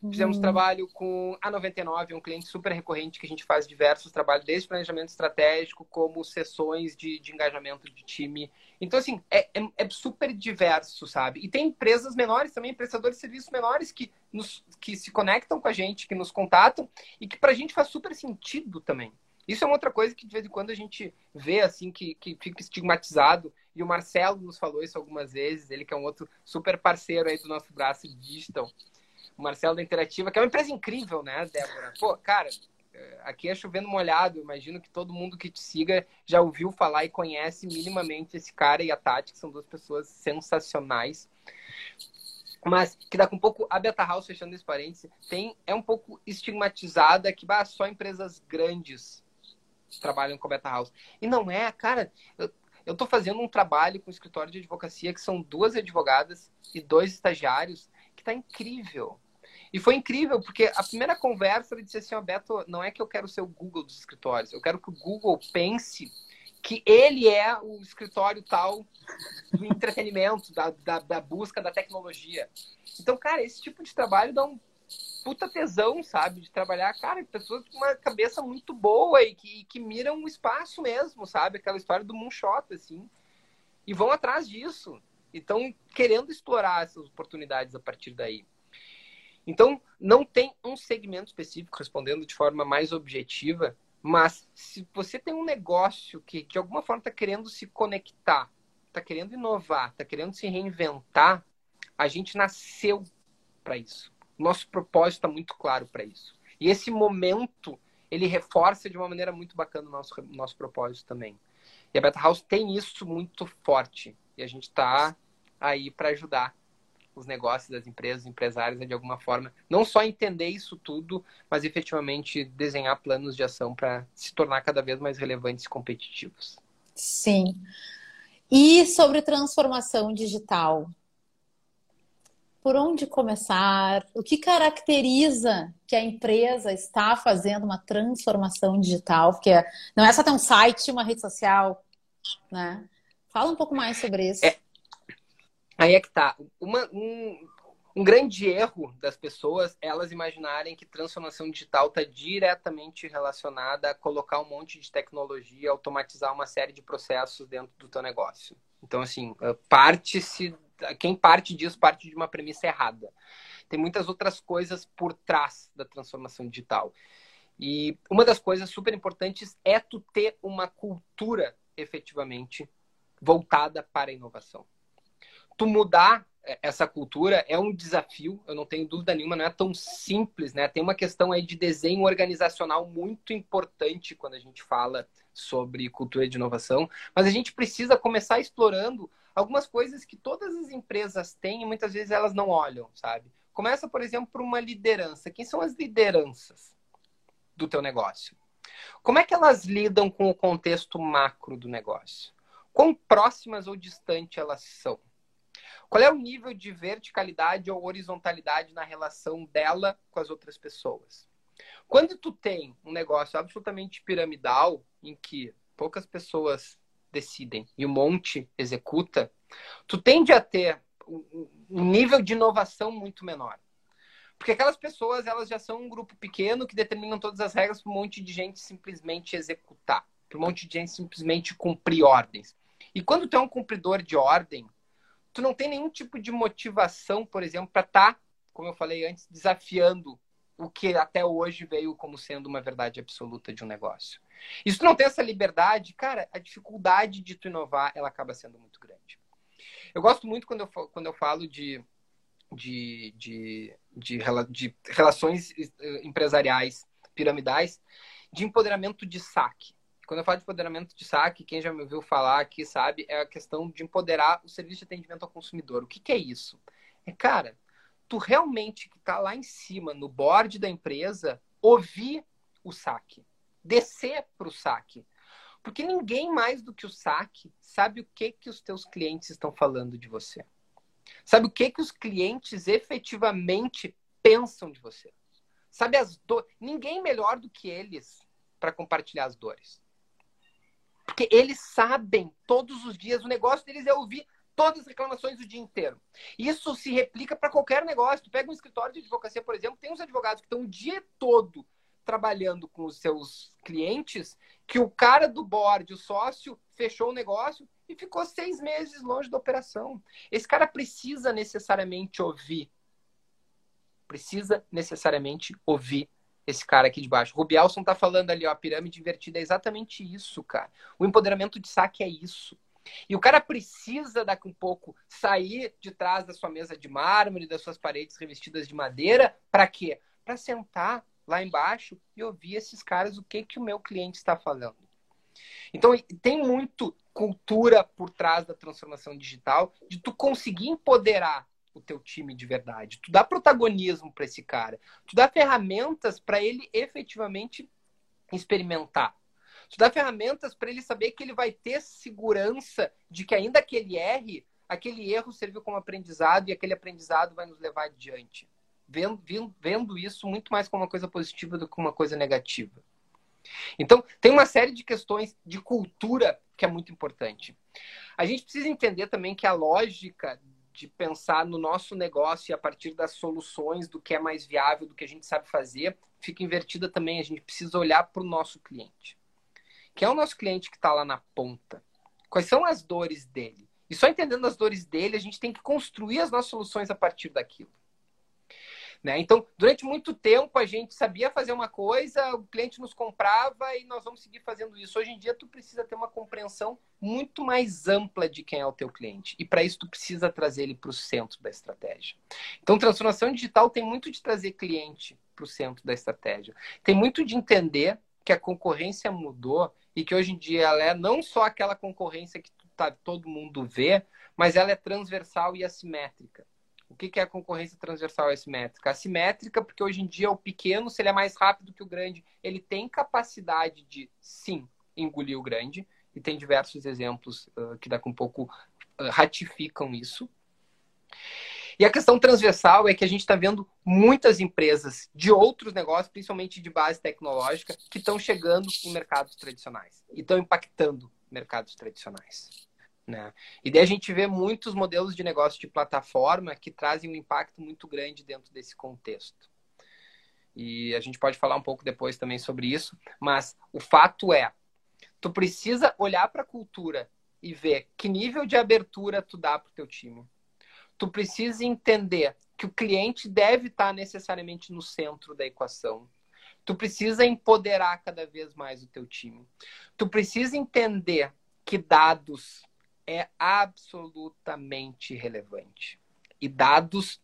Fizemos uhum. trabalho com a 99, um cliente super recorrente que a gente faz diversos trabalhos, desde planejamento estratégico, como sessões de, de engajamento de time. Então, assim, é, é, é, super diverso, sabe? E tem empresas menores também, prestadores de serviços menores que, nos, que se conectam com a gente, que nos contatam e que pra gente faz super sentido também. Isso é uma outra coisa que de vez em quando a gente vê, assim, que, que fica estigmatizado. E o Marcelo nos falou isso algumas vezes, ele que é um outro super parceiro aí do nosso braço digital. O Marcelo da Interativa, que é uma empresa incrível, né, Débora? Pô, cara, é, aqui é chovendo molhado. Imagino que todo mundo que te siga já ouviu falar e conhece minimamente esse cara e a Tati, que são duas pessoas sensacionais. Mas que dá com um pouco a Beta House, fechando esse parênteses, tem, é um pouco estigmatizada que bah, só empresas grandes trabalham com Beta House. E não é, cara. Eu, eu tô fazendo um trabalho com o escritório de advocacia que são duas advogadas e dois estagiários que tá incrível. E foi incrível, porque a primeira conversa ele disse assim, ó, oh, Beto, não é que eu quero ser o Google dos escritórios, eu quero que o Google pense que ele é o escritório tal do [laughs] entretenimento, da, da, da busca da tecnologia. Então, cara, esse tipo de trabalho dá um puta tesão, sabe? De trabalhar, cara, pessoas com uma cabeça muito boa e que, que miram o espaço mesmo, sabe? Aquela história do moonshot, assim. E vão atrás disso. E estão querendo explorar essas oportunidades a partir daí. Então, não tem um segmento específico respondendo de forma mais objetiva, mas se você tem um negócio que de alguma forma está querendo se conectar, está querendo inovar, está querendo se reinventar, a gente nasceu para isso. Nosso propósito está muito claro para isso. E esse momento, ele reforça de uma maneira muito bacana o nosso, nosso propósito também. E a Beta House tem isso muito forte. E a gente está aí para ajudar os negócios das empresas, empresários, de alguma forma, não só entender isso tudo, mas efetivamente desenhar planos de ação para se tornar cada vez mais relevantes e competitivos. Sim. E sobre transformação digital? Por onde começar? O que caracteriza que a empresa está fazendo uma transformação digital? Porque não é só ter um site, uma rede social, né? Fala um pouco mais sobre isso. É, aí é que tá. Uma, um, um grande erro das pessoas é elas imaginarem que transformação digital está diretamente relacionada a colocar um monte de tecnologia, automatizar uma série de processos dentro do teu negócio. Então, assim, eh, parte-se, quem parte disso parte de uma premissa errada. Tem muitas outras coisas por trás da transformação digital. E uma das coisas super importantes é tu ter uma cultura efetivamente voltada para a inovação. Tu mudar essa cultura é um desafio, eu não tenho dúvida nenhuma, não é tão simples, né? Tem uma questão aí de desenho organizacional muito importante quando a gente fala sobre cultura de inovação, mas a gente precisa começar explorando algumas coisas que todas as empresas têm e muitas vezes elas não olham, sabe? Começa, por exemplo, por uma liderança. Quem são as lideranças do teu negócio? Como é que elas lidam com o contexto macro do negócio? Quão próximas ou distantes elas são? Qual é o nível de verticalidade ou horizontalidade na relação dela com as outras pessoas? Quando tu tem um negócio absolutamente piramidal, em que poucas pessoas decidem e um monte executa, tu tende a ter um nível de inovação muito menor. Porque aquelas pessoas, elas já são um grupo pequeno que determinam todas as regras para um monte de gente simplesmente executar, para um monte de gente simplesmente cumprir ordens. E quando tu é um cumpridor de ordem, tu não tem nenhum tipo de motivação, por exemplo, para estar, tá, como eu falei antes, desafiando o que até hoje veio como sendo uma verdade absoluta de um negócio. E se tu não tem essa liberdade, cara, a dificuldade de tu inovar, ela acaba sendo muito grande. Eu gosto muito quando eu, quando eu falo de, de, de, de, de relações eh, empresariais piramidais, de empoderamento de saque. Quando eu falo de empoderamento de saque, quem já me ouviu falar aqui sabe, é a questão de empoderar o serviço de atendimento ao consumidor. O que, que é isso? É, cara, tu realmente que está lá em cima, no board da empresa, ouvir o saque, descer para o saque. Porque ninguém mais do que o saque sabe o que, que os teus clientes estão falando de você. Sabe o que, que os clientes efetivamente pensam de você. Sabe as dores. Ninguém melhor do que eles para compartilhar as dores. Porque eles sabem todos os dias, o negócio deles é ouvir todas as reclamações o dia inteiro. Isso se replica para qualquer negócio. Tu pega um escritório de advocacia, por exemplo, tem uns advogados que estão o dia todo trabalhando com os seus clientes, que o cara do board, o sócio, fechou o negócio e ficou seis meses longe da operação. Esse cara precisa necessariamente ouvir. Precisa necessariamente ouvir esse cara aqui de baixo. Rubielson tá falando ali, ó, a pirâmide invertida é exatamente isso, cara. O empoderamento de saque é isso. E o cara precisa daqui um pouco sair de trás da sua mesa de mármore, das suas paredes revestidas de madeira, para quê? Para sentar lá embaixo e ouvir esses caras o que que o meu cliente está falando. Então, tem muito cultura por trás da transformação digital, de tu conseguir empoderar o teu time de verdade. Tu dá protagonismo para esse cara. Tu dá ferramentas para ele efetivamente experimentar. Tu dá ferramentas para ele saber que ele vai ter segurança de que ainda que ele erre, aquele erro serviu como aprendizado e aquele aprendizado vai nos levar adiante. Vendo, vendo, isso muito mais como uma coisa positiva do que uma coisa negativa. Então, tem uma série de questões de cultura que é muito importante. A gente precisa entender também que a lógica de pensar no nosso negócio e a partir das soluções, do que é mais viável, do que a gente sabe fazer, fica invertida também. A gente precisa olhar para o nosso cliente. Quem é o nosso cliente que está lá na ponta? Quais são as dores dele? E só entendendo as dores dele, a gente tem que construir as nossas soluções a partir daquilo. Né? Então, durante muito tempo, a gente sabia fazer uma coisa, o cliente nos comprava e nós vamos seguir fazendo isso. Hoje em dia, tu precisa ter uma compreensão muito mais ampla de quem é o teu cliente. E para isso, tu precisa trazer ele para o centro da estratégia. Então, transformação digital tem muito de trazer cliente para o centro da estratégia. Tem muito de entender que a concorrência mudou e que hoje em dia ela é não só aquela concorrência que tá, todo mundo vê, mas ela é transversal e assimétrica. O que é a concorrência transversal assimétrica? Assimétrica, porque hoje em dia o pequeno, se ele é mais rápido que o grande, ele tem capacidade de, sim, engolir o grande. E tem diversos exemplos uh, que daqui um pouco uh, ratificam isso. E a questão transversal é que a gente está vendo muitas empresas de outros negócios, principalmente de base tecnológica, que estão chegando em mercados tradicionais e estão impactando mercados tradicionais. Né? E daí a gente vê muitos modelos de negócio de plataforma que trazem um impacto muito grande dentro desse contexto. E a gente pode falar um pouco depois também sobre isso, mas o fato é, tu precisa olhar para a cultura e ver que nível de abertura tu dá para o teu time. Tu precisa entender que o cliente deve estar necessariamente no centro da equação. Tu precisa empoderar cada vez mais o teu time. Tu precisa entender que dados é absolutamente relevante. E dados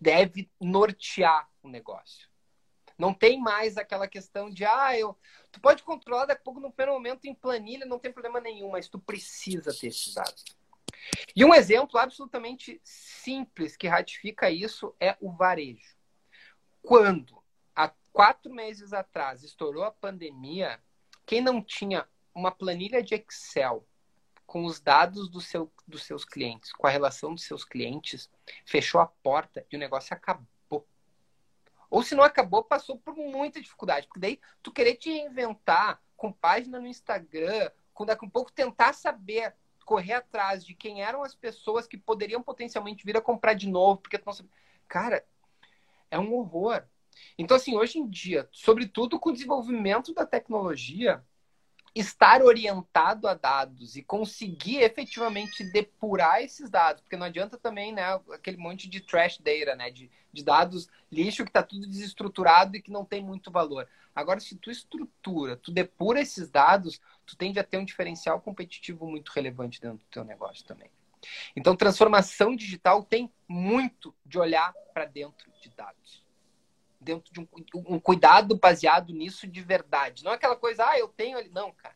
deve nortear o negócio. Não tem mais aquela questão de, ah, eu. Tu pode controlar daqui a pouco no primeiro momento em planilha, não tem problema nenhum, mas tu precisa ter esses dados. E um exemplo absolutamente simples que ratifica isso é o varejo. Quando, há quatro meses atrás, estourou a pandemia, quem não tinha uma planilha de Excel com os dados do seu, dos seus clientes, com a relação dos seus clientes, fechou a porta e o negócio acabou. Ou se não acabou, passou por muita dificuldade. Porque daí tu querer te reinventar com página no Instagram, com daqui a um pouco tentar saber correr atrás de quem eram as pessoas que poderiam potencialmente vir a comprar de novo, porque tu não sabe. Cara, é um horror. Então, assim, hoje em dia, sobretudo com o desenvolvimento da tecnologia, estar orientado a dados e conseguir efetivamente depurar esses dados, porque não adianta também, né, aquele monte de trash data, né, de, de dados lixo que está tudo desestruturado e que não tem muito valor. Agora, se tu estrutura, tu depura esses dados, tu tende a ter um diferencial competitivo muito relevante dentro do teu negócio também. Então, transformação digital tem muito de olhar para dentro de dados dentro de um, um, cuidado baseado nisso de verdade. Não é aquela coisa, ah, eu tenho ali. Não, cara.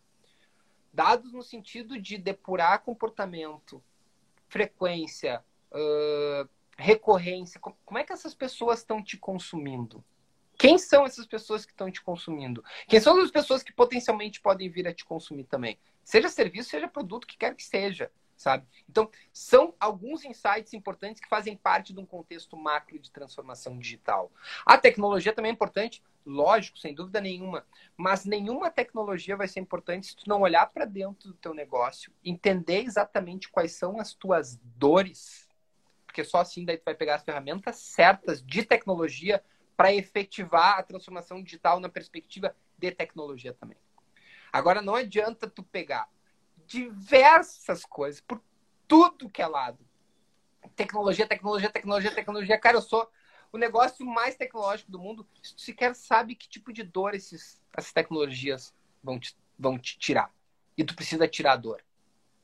Dados no sentido de depurar comportamento, frequência, uh, recorrência. Como é que essas pessoas estão te consumindo? Quem são essas pessoas que estão te consumindo? Quem são as pessoas que potencialmente podem vir a te consumir também? Seja serviço, seja produto, que quer que seja sabe? Então, são alguns insights importantes que fazem parte de um contexto macro de transformação digital. A tecnologia também é importante, lógico, sem dúvida nenhuma, mas nenhuma tecnologia vai ser importante se tu não olhar para dentro do teu negócio, entender exatamente quais são as tuas dores, porque só assim daí tu vai pegar as ferramentas certas de tecnologia para efetivar a transformação digital na perspectiva de tecnologia também. Agora não adianta tu pegar diversas coisas, por tudo que é lado. Tecnologia, tecnologia, tecnologia, tecnologia. Cara, eu sou o negócio mais tecnológico do mundo. Se tu sequer sabe que tipo de dor esses, essas tecnologias vão te, vão te tirar. E tu precisa tirar a dor.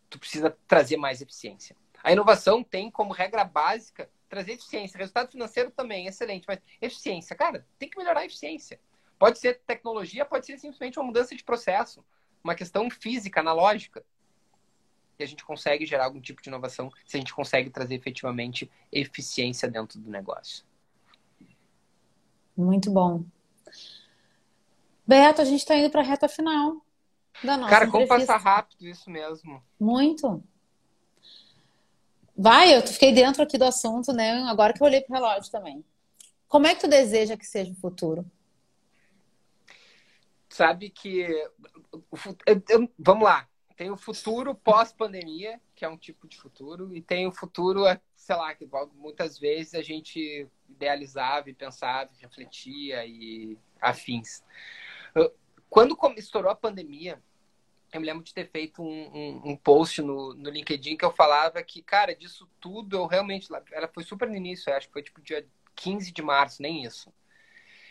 Tu precisa trazer mais eficiência. A inovação tem como regra básica trazer eficiência. Resultado financeiro também, excelente. Mas eficiência, cara, tem que melhorar a eficiência. Pode ser tecnologia, pode ser simplesmente uma mudança de processo uma questão física, analógica. E a gente consegue gerar algum tipo de inovação se a gente consegue trazer efetivamente eficiência dentro do negócio. Muito bom. Beto, a gente está indo para a reta final da nossa Cara, como passar rápido isso mesmo. Muito. Vai, eu fiquei dentro aqui do assunto, né? Agora que eu olhei para o relógio também. Como é que tu deseja que seja o futuro? Sabe que. Vamos lá. Tem o futuro pós-pandemia, que é um tipo de futuro, e tem o futuro, sei lá, que muitas vezes a gente idealizava e pensava, refletia e afins. Quando estourou a pandemia, eu me lembro de ter feito um, um, um, post no, no LinkedIn que eu falava que, cara, disso tudo eu realmente. Ela foi super no início, acho que foi tipo dia 15 de março, nem isso.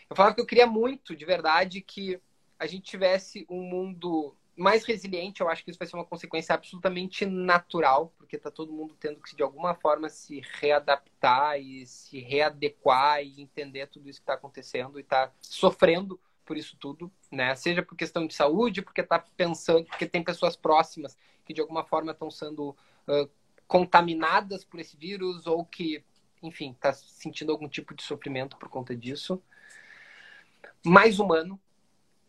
Eu falava que eu queria muito, de verdade, que a gente tivesse um mundo mais resiliente, eu acho que isso vai ser uma consequência absolutamente natural, porque está todo mundo tendo que, de alguma forma, se readaptar e se readequar e entender tudo isso que está acontecendo e está sofrendo por isso tudo, né? Seja por questão de saúde, porque está pensando, porque tem pessoas próximas que, de alguma forma, estão sendo uh, contaminadas por esse vírus ou que, enfim, está sentindo algum tipo de sofrimento por conta disso. Mais humano,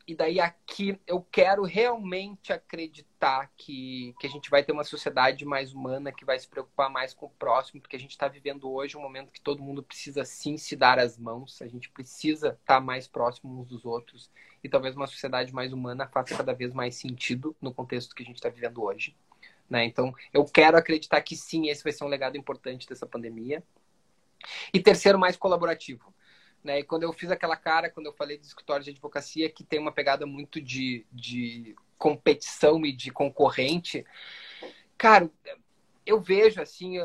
e daí aqui eu quero realmente acreditar que, que a gente vai ter uma sociedade mais humana, que vai se preocupar mais com o próximo, porque a gente está vivendo hoje um momento que todo mundo precisa sim se dar as mãos, a gente precisa estar tá mais próximo uns dos outros. E talvez uma sociedade mais humana faça cada vez mais sentido no contexto que a gente está vivendo hoje. Né? Então, eu quero acreditar que sim, esse vai ser um legado importante dessa pandemia. E terceiro, mais colaborativo. Né? E quando eu fiz aquela cara, quando eu falei do escritório de advocacia, que tem uma pegada muito de, de competição e de concorrente, cara, eu vejo assim,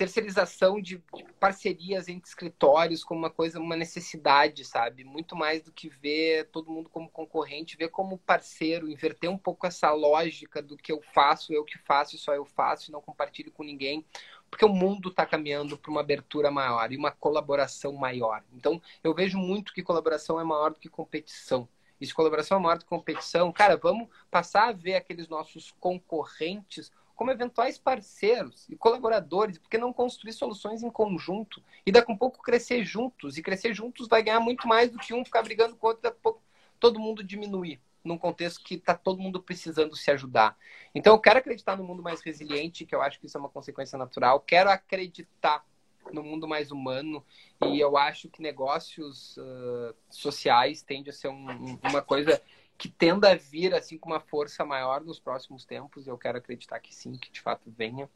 terceirização de, de, parcerias entre escritórios como uma coisa, uma necessidade, sabe? Muito mais do que ver todo mundo como concorrente, ver como parceiro, inverter um pouco essa lógica do que eu faço, eu que faço, só eu faço, e não compartilho com ninguém, porque o mundo está caminhando para uma abertura maior e uma colaboração maior. Então, eu vejo muito que colaboração é maior do que competição. E se colaboração é maior do que competição, cara, vamos passar a ver aqueles nossos concorrentes como eventuais parceiros e colaboradores, porque não construir soluções em conjunto e daqui a um pouco crescer juntos. E crescer juntos vai ganhar muito mais do que um ficar brigando com o outro, daqui a pouco todo mundo diminuir, num contexto que está todo mundo precisando se ajudar. Então, eu quero acreditar no mundo mais resiliente, que eu acho que isso é uma consequência natural. Quero acreditar no mundo mais humano e eu acho que negócios uh, sociais tende a ser um, uma coisa que tenda a vir assim com uma força maior nos próximos tempos. Eu quero acreditar que sim, que de fato venha.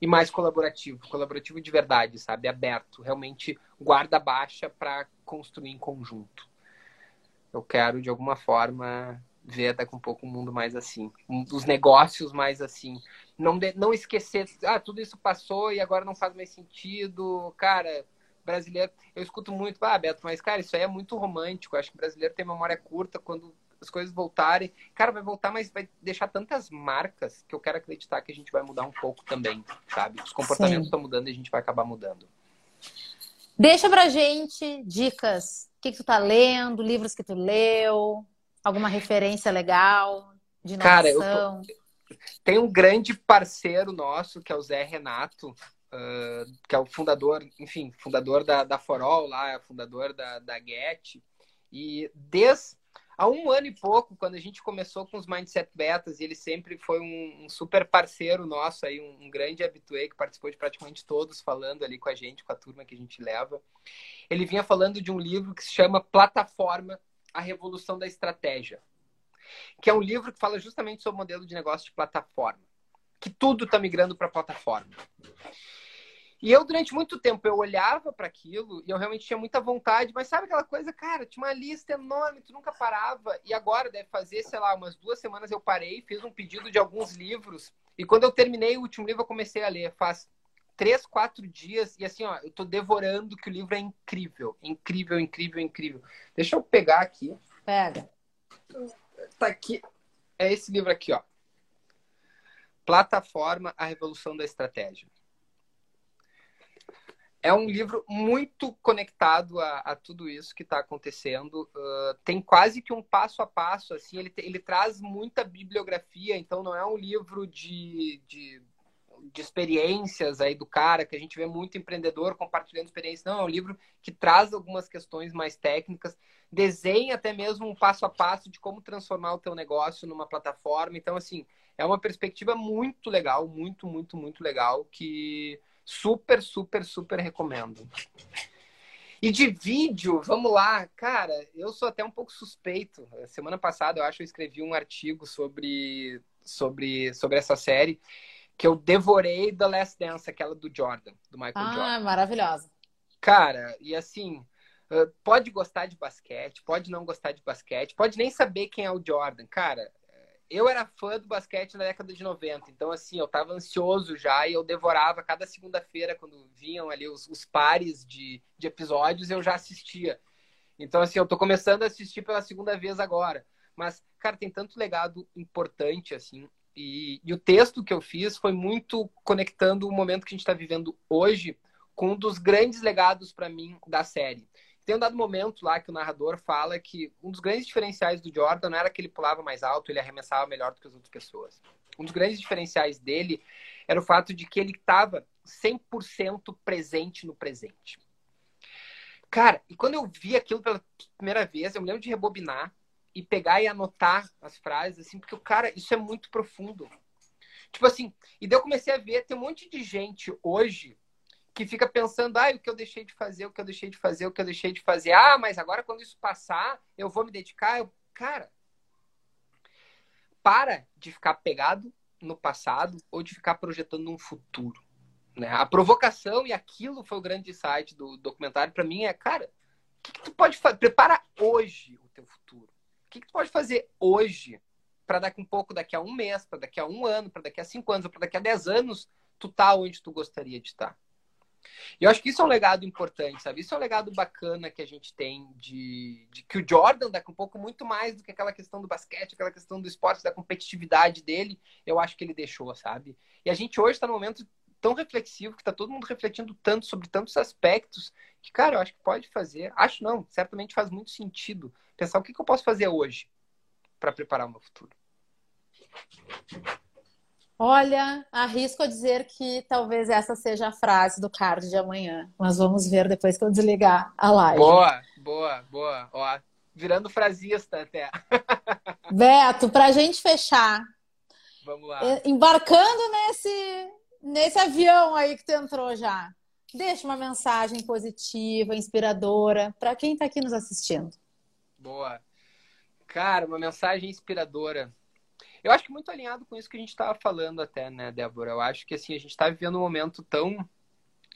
E mais colaborativo, colaborativo de verdade, sabe? Aberto, realmente guarda baixa para construir em conjunto. Eu quero, de alguma forma, ver daqui um pouco um mundo mais assim, os negócios mais assim. Não, de, não esquecer, ah, tudo isso passou e agora não faz mais sentido. Cara, brasileiro, eu escuto muito, ah, Beto, mas, cara, isso aí é muito romântico. Acho que o brasileiro tem memória curta quando as coisas voltarem. Cara, vai voltar, mas vai deixar tantas marcas que eu quero acreditar que a gente vai mudar um pouco também, sabe? Os comportamentos estão mudando e a gente vai acabar mudando. Deixa pra gente dicas. O que, que tu tá lendo, livros que tu leu, alguma referência legal de inovação. Cara, eu tô... tem um grande parceiro nosso, que é o Zé Renato, uh, que é o fundador, enfim, fundador da, da Forol lá, fundador da, da Get. E desde há um ano e pouco, quando a gente começou com os Mindset Betas, e ele sempre foi um, um super parceiro nosso, aí, um, um, grande habitué que participou de praticamente todos, falando ali com a gente, com a turma que a gente leva. Ele vinha falando de um livro que se chama Plataforma, a Revolução da Estratégia, que é um livro que fala justamente sobre o modelo de negócio de plataforma, que tudo está migrando para plataforma. E eu, durante muito tempo, eu olhava para aquilo e eu realmente tinha muita vontade, mas sabe aquela coisa, cara, tinha uma lista enorme, tu nunca parava. E agora deve fazer, sei lá, umas duas semanas eu parei, fiz um pedido de alguns livros. E quando eu terminei o último livro, eu comecei a ler. Faz três, quatro dias. E assim, ó, eu tô devorando que o livro é incrível. Incrível, incrível, incrível. Deixa eu pegar aqui. Pega. Tá aqui. É esse livro aqui, ó. Plataforma, a Revolução da Estratégia é um livro muito conectado a, a tudo isso que está acontecendo. Uh, tem quase que um passo a passo, assim, ele, ele traz muita bibliografia, então não é um livro de, de, de, experiências aí do cara, que a gente vê muito empreendedor compartilhando experiências. Não, é um livro que traz algumas questões mais técnicas, desenha até mesmo um passo a passo de como transformar o teu negócio numa plataforma. Então, assim, é uma perspectiva muito legal, muito, muito, muito legal, que Super, super, super recomendo. E de vídeo, vamos lá. Cara, eu sou até um pouco suspeito. Semana passada, eu acho, eu escrevi um artigo sobre, sobre, sobre essa série que eu devorei The Last Dance, aquela do Jordan, do Michael ah, Jordan. Ah, maravilhosa. Cara, e assim, pode gostar de basquete, pode não gostar de basquete, pode nem saber quem é o Jordan. Cara, eu era fã do basquete na década de 90, então assim, eu tava ansioso já e eu devorava cada segunda-feira, quando vinham ali os, os pares de, de episódios, eu já assistia. Então, assim, eu tô começando a assistir pela segunda vez agora. Mas, cara, tem tanto legado importante, assim. E, e o texto que eu fiz foi muito conectando o momento que a gente está vivendo hoje com um dos grandes legados para mim da série. Tem um dado momento lá que o narrador fala que um dos grandes diferenciais do Jordan não era que ele pulava mais alto, ele arremessava melhor do que as outras pessoas. Um dos grandes diferenciais dele era o fato de que ele estava 100% presente no presente. Cara, e quando eu vi aquilo pela primeira vez, eu me lembro de rebobinar e pegar e anotar as frases, assim, porque o cara, isso é muito profundo. Tipo assim, e daí eu comecei a ver, tem um monte de gente hoje que fica pensando, ah, o que eu deixei de fazer, o que eu deixei de fazer, o que eu deixei de fazer. Ah, mas agora quando isso passar, eu vou me dedicar. Eu... Cara, para de ficar pegado no passado ou de ficar projetando um futuro. Né? A provocação e aquilo foi o grande insight do documentário para mim é, cara, o que, que tu pode fazer? Prepara hoje o teu futuro. O que, que tu pode fazer hoje para daqui um pouco, daqui a um mês, para daqui a um ano, para daqui a cinco anos, para daqui a dez anos, tu tá onde tu gostaria de estar. E eu acho que isso é um legado importante, sabe? Isso é um legado bacana que a gente tem de, de, que o Jordan dá um pouco muito mais do que aquela questão do basquete, aquela questão do esporte, da competitividade dele, eu acho que ele deixou, sabe? E a gente hoje está num momento tão reflexivo, que está todo mundo refletindo tanto sobre tantos aspectos, que, cara, eu acho que pode fazer, acho não, certamente faz muito sentido pensar o que, que eu posso fazer hoje para preparar o meu futuro. Olha, arrisco a dizer que talvez essa seja a frase do card de amanhã. Mas vamos ver depois que eu desligar a live. Boa, boa, boa. Ó, virando frasista até. [laughs] Beto, para a gente fechar. Vamos lá. Embarcando nesse, nesse avião aí que tu entrou já. Deixa uma mensagem positiva, inspiradora para quem está aqui nos assistindo. Boa. Cara, uma mensagem inspiradora. Eu acho que muito alinhado com isso que a gente estava falando até, né, Débora? Eu acho que assim, a gente está vivendo um momento tão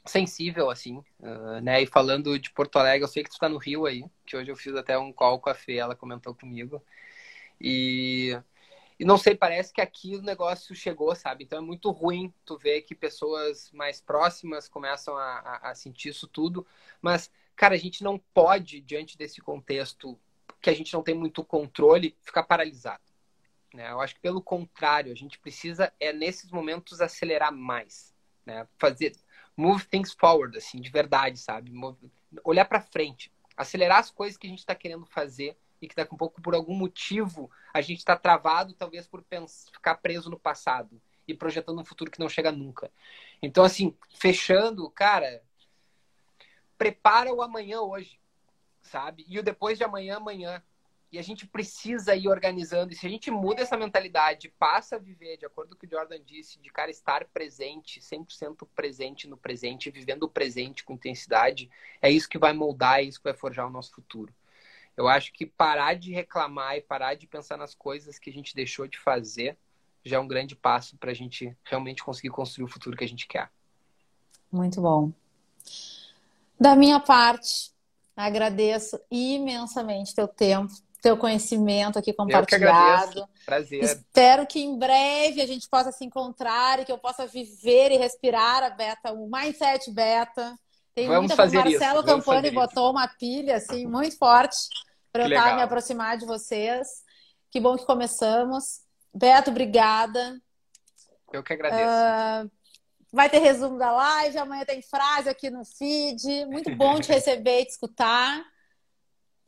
sensível, assim, uh, né? E falando de Porto Alegre, eu sei que tu está no Rio aí, que hoje eu fiz até um call com a Fê, ela comentou comigo. E, e não sei, parece que aqui o negócio chegou, sabe? Então é muito ruim tu ver que pessoas mais próximas começam a, a, a sentir isso tudo. Mas, cara, a gente não pode, diante desse contexto que a gente não tem muito controle, ficar paralisado. Né? Eu acho que pelo contrário, a gente precisa é nesses momentos acelerar mais, né? Fazer move things forward, assim, de verdade, sabe? olhar para frente, acelerar as coisas que a gente está querendo fazer e que daqui um pouco por algum motivo a gente está travado, talvez por pensar, ficar preso no passado e projetando um futuro que não chega nunca. Então, assim, fechando, cara, prepara o amanhã hoje, sabe? E o depois de amanhã, amanhã. E a gente precisa ir organizando. E se a gente muda essa mentalidade, passa a viver, de acordo com o que o Jordan disse, de cara estar presente, 100% presente no presente, vivendo o presente com intensidade, é isso que vai moldar, é isso que vai forjar o nosso futuro. Eu acho que parar de reclamar e parar de pensar nas coisas que a gente deixou de fazer já é um grande passo para a gente realmente conseguir construir o futuro que a gente quer. Muito bom. Da minha parte, agradeço imensamente teu tempo, teu conhecimento aqui compartilhado. Prazer. Espero que em breve a gente possa se encontrar e que eu possa viver e respirar a beta, o mindset beta. Tem Vamos muita fazer Marcelo isso. Campani botou uma pilha assim muito forte para eu estar me aproximar de vocês. Que bom que começamos. Beto, obrigada. Eu que agradeço. Uh, vai ter resumo da live, amanhã tem frase aqui no feed. Muito bom te [laughs] receber e te escutar.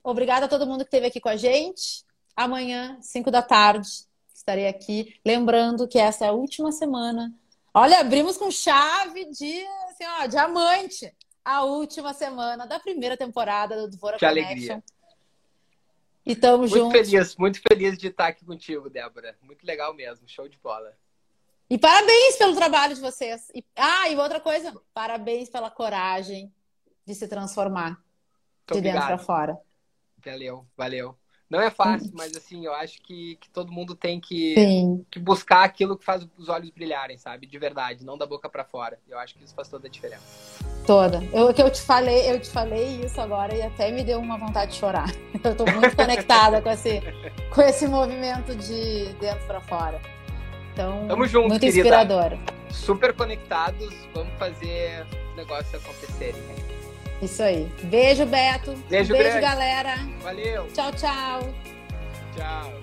Obrigada a todo mundo que esteve aqui com a gente. Amanhã, 5 da tarde, estarei aqui. Lembrando que essa é a última semana. Olha, abrimos com chave de assim, ó, diamante. A última semana da primeira temporada do Dvora que Connection. Alegria. E tamo muito junto. Feliz, muito feliz de estar aqui contigo, Débora. Muito legal mesmo, show de bola. E parabéns pelo trabalho de vocês. E, ah, e outra coisa, parabéns pela coragem de se transformar Muito de obrigado. dentro para fora. Valeu, valeu. Não é fácil, mas assim, eu acho que, que todo mundo tem que, que buscar aquilo que faz os olhos brilharem, sabe? De verdade, não da boca para fora. Eu acho que isso faz toda a diferença. Toda. Eu que eu te falei, eu te falei isso agora e até me deu uma vontade de chorar. [laughs] Eu tô muito conectada com esse com esse movimento de dentro para fora. Então, Tamo junto, muito querida. inspirador. Super conectados, vamos fazer o negócio acontecerem. Né? Isso aí. Beijo, Beto. Beijo, Beijo galera. Valeu. Tchau, tchau. Tchau.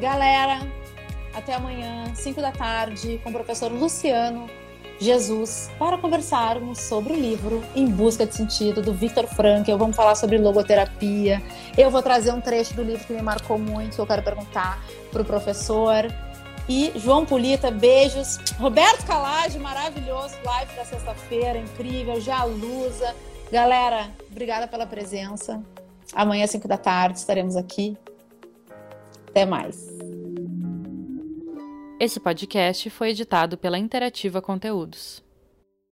Galera, até amanhã, 5 da tarde, com o professor Luciano Jesus, para conversarmos sobre o livro Em Busca de Sentido, do Victor Frankl. Vamos falar sobre logoterapia. Eu vou trazer um trecho do livro que me marcou muito, que eu quero perguntar para o professor. E João Polita, beijos. Roberto Calage, maravilhoso, live da sexta-feira, incrível. Jalusa. Galera, obrigada pela presença. Amanhã, às 5 da tarde, estaremos aqui. Até mais. Esse podcast foi editado pela Interativa Conteúdos.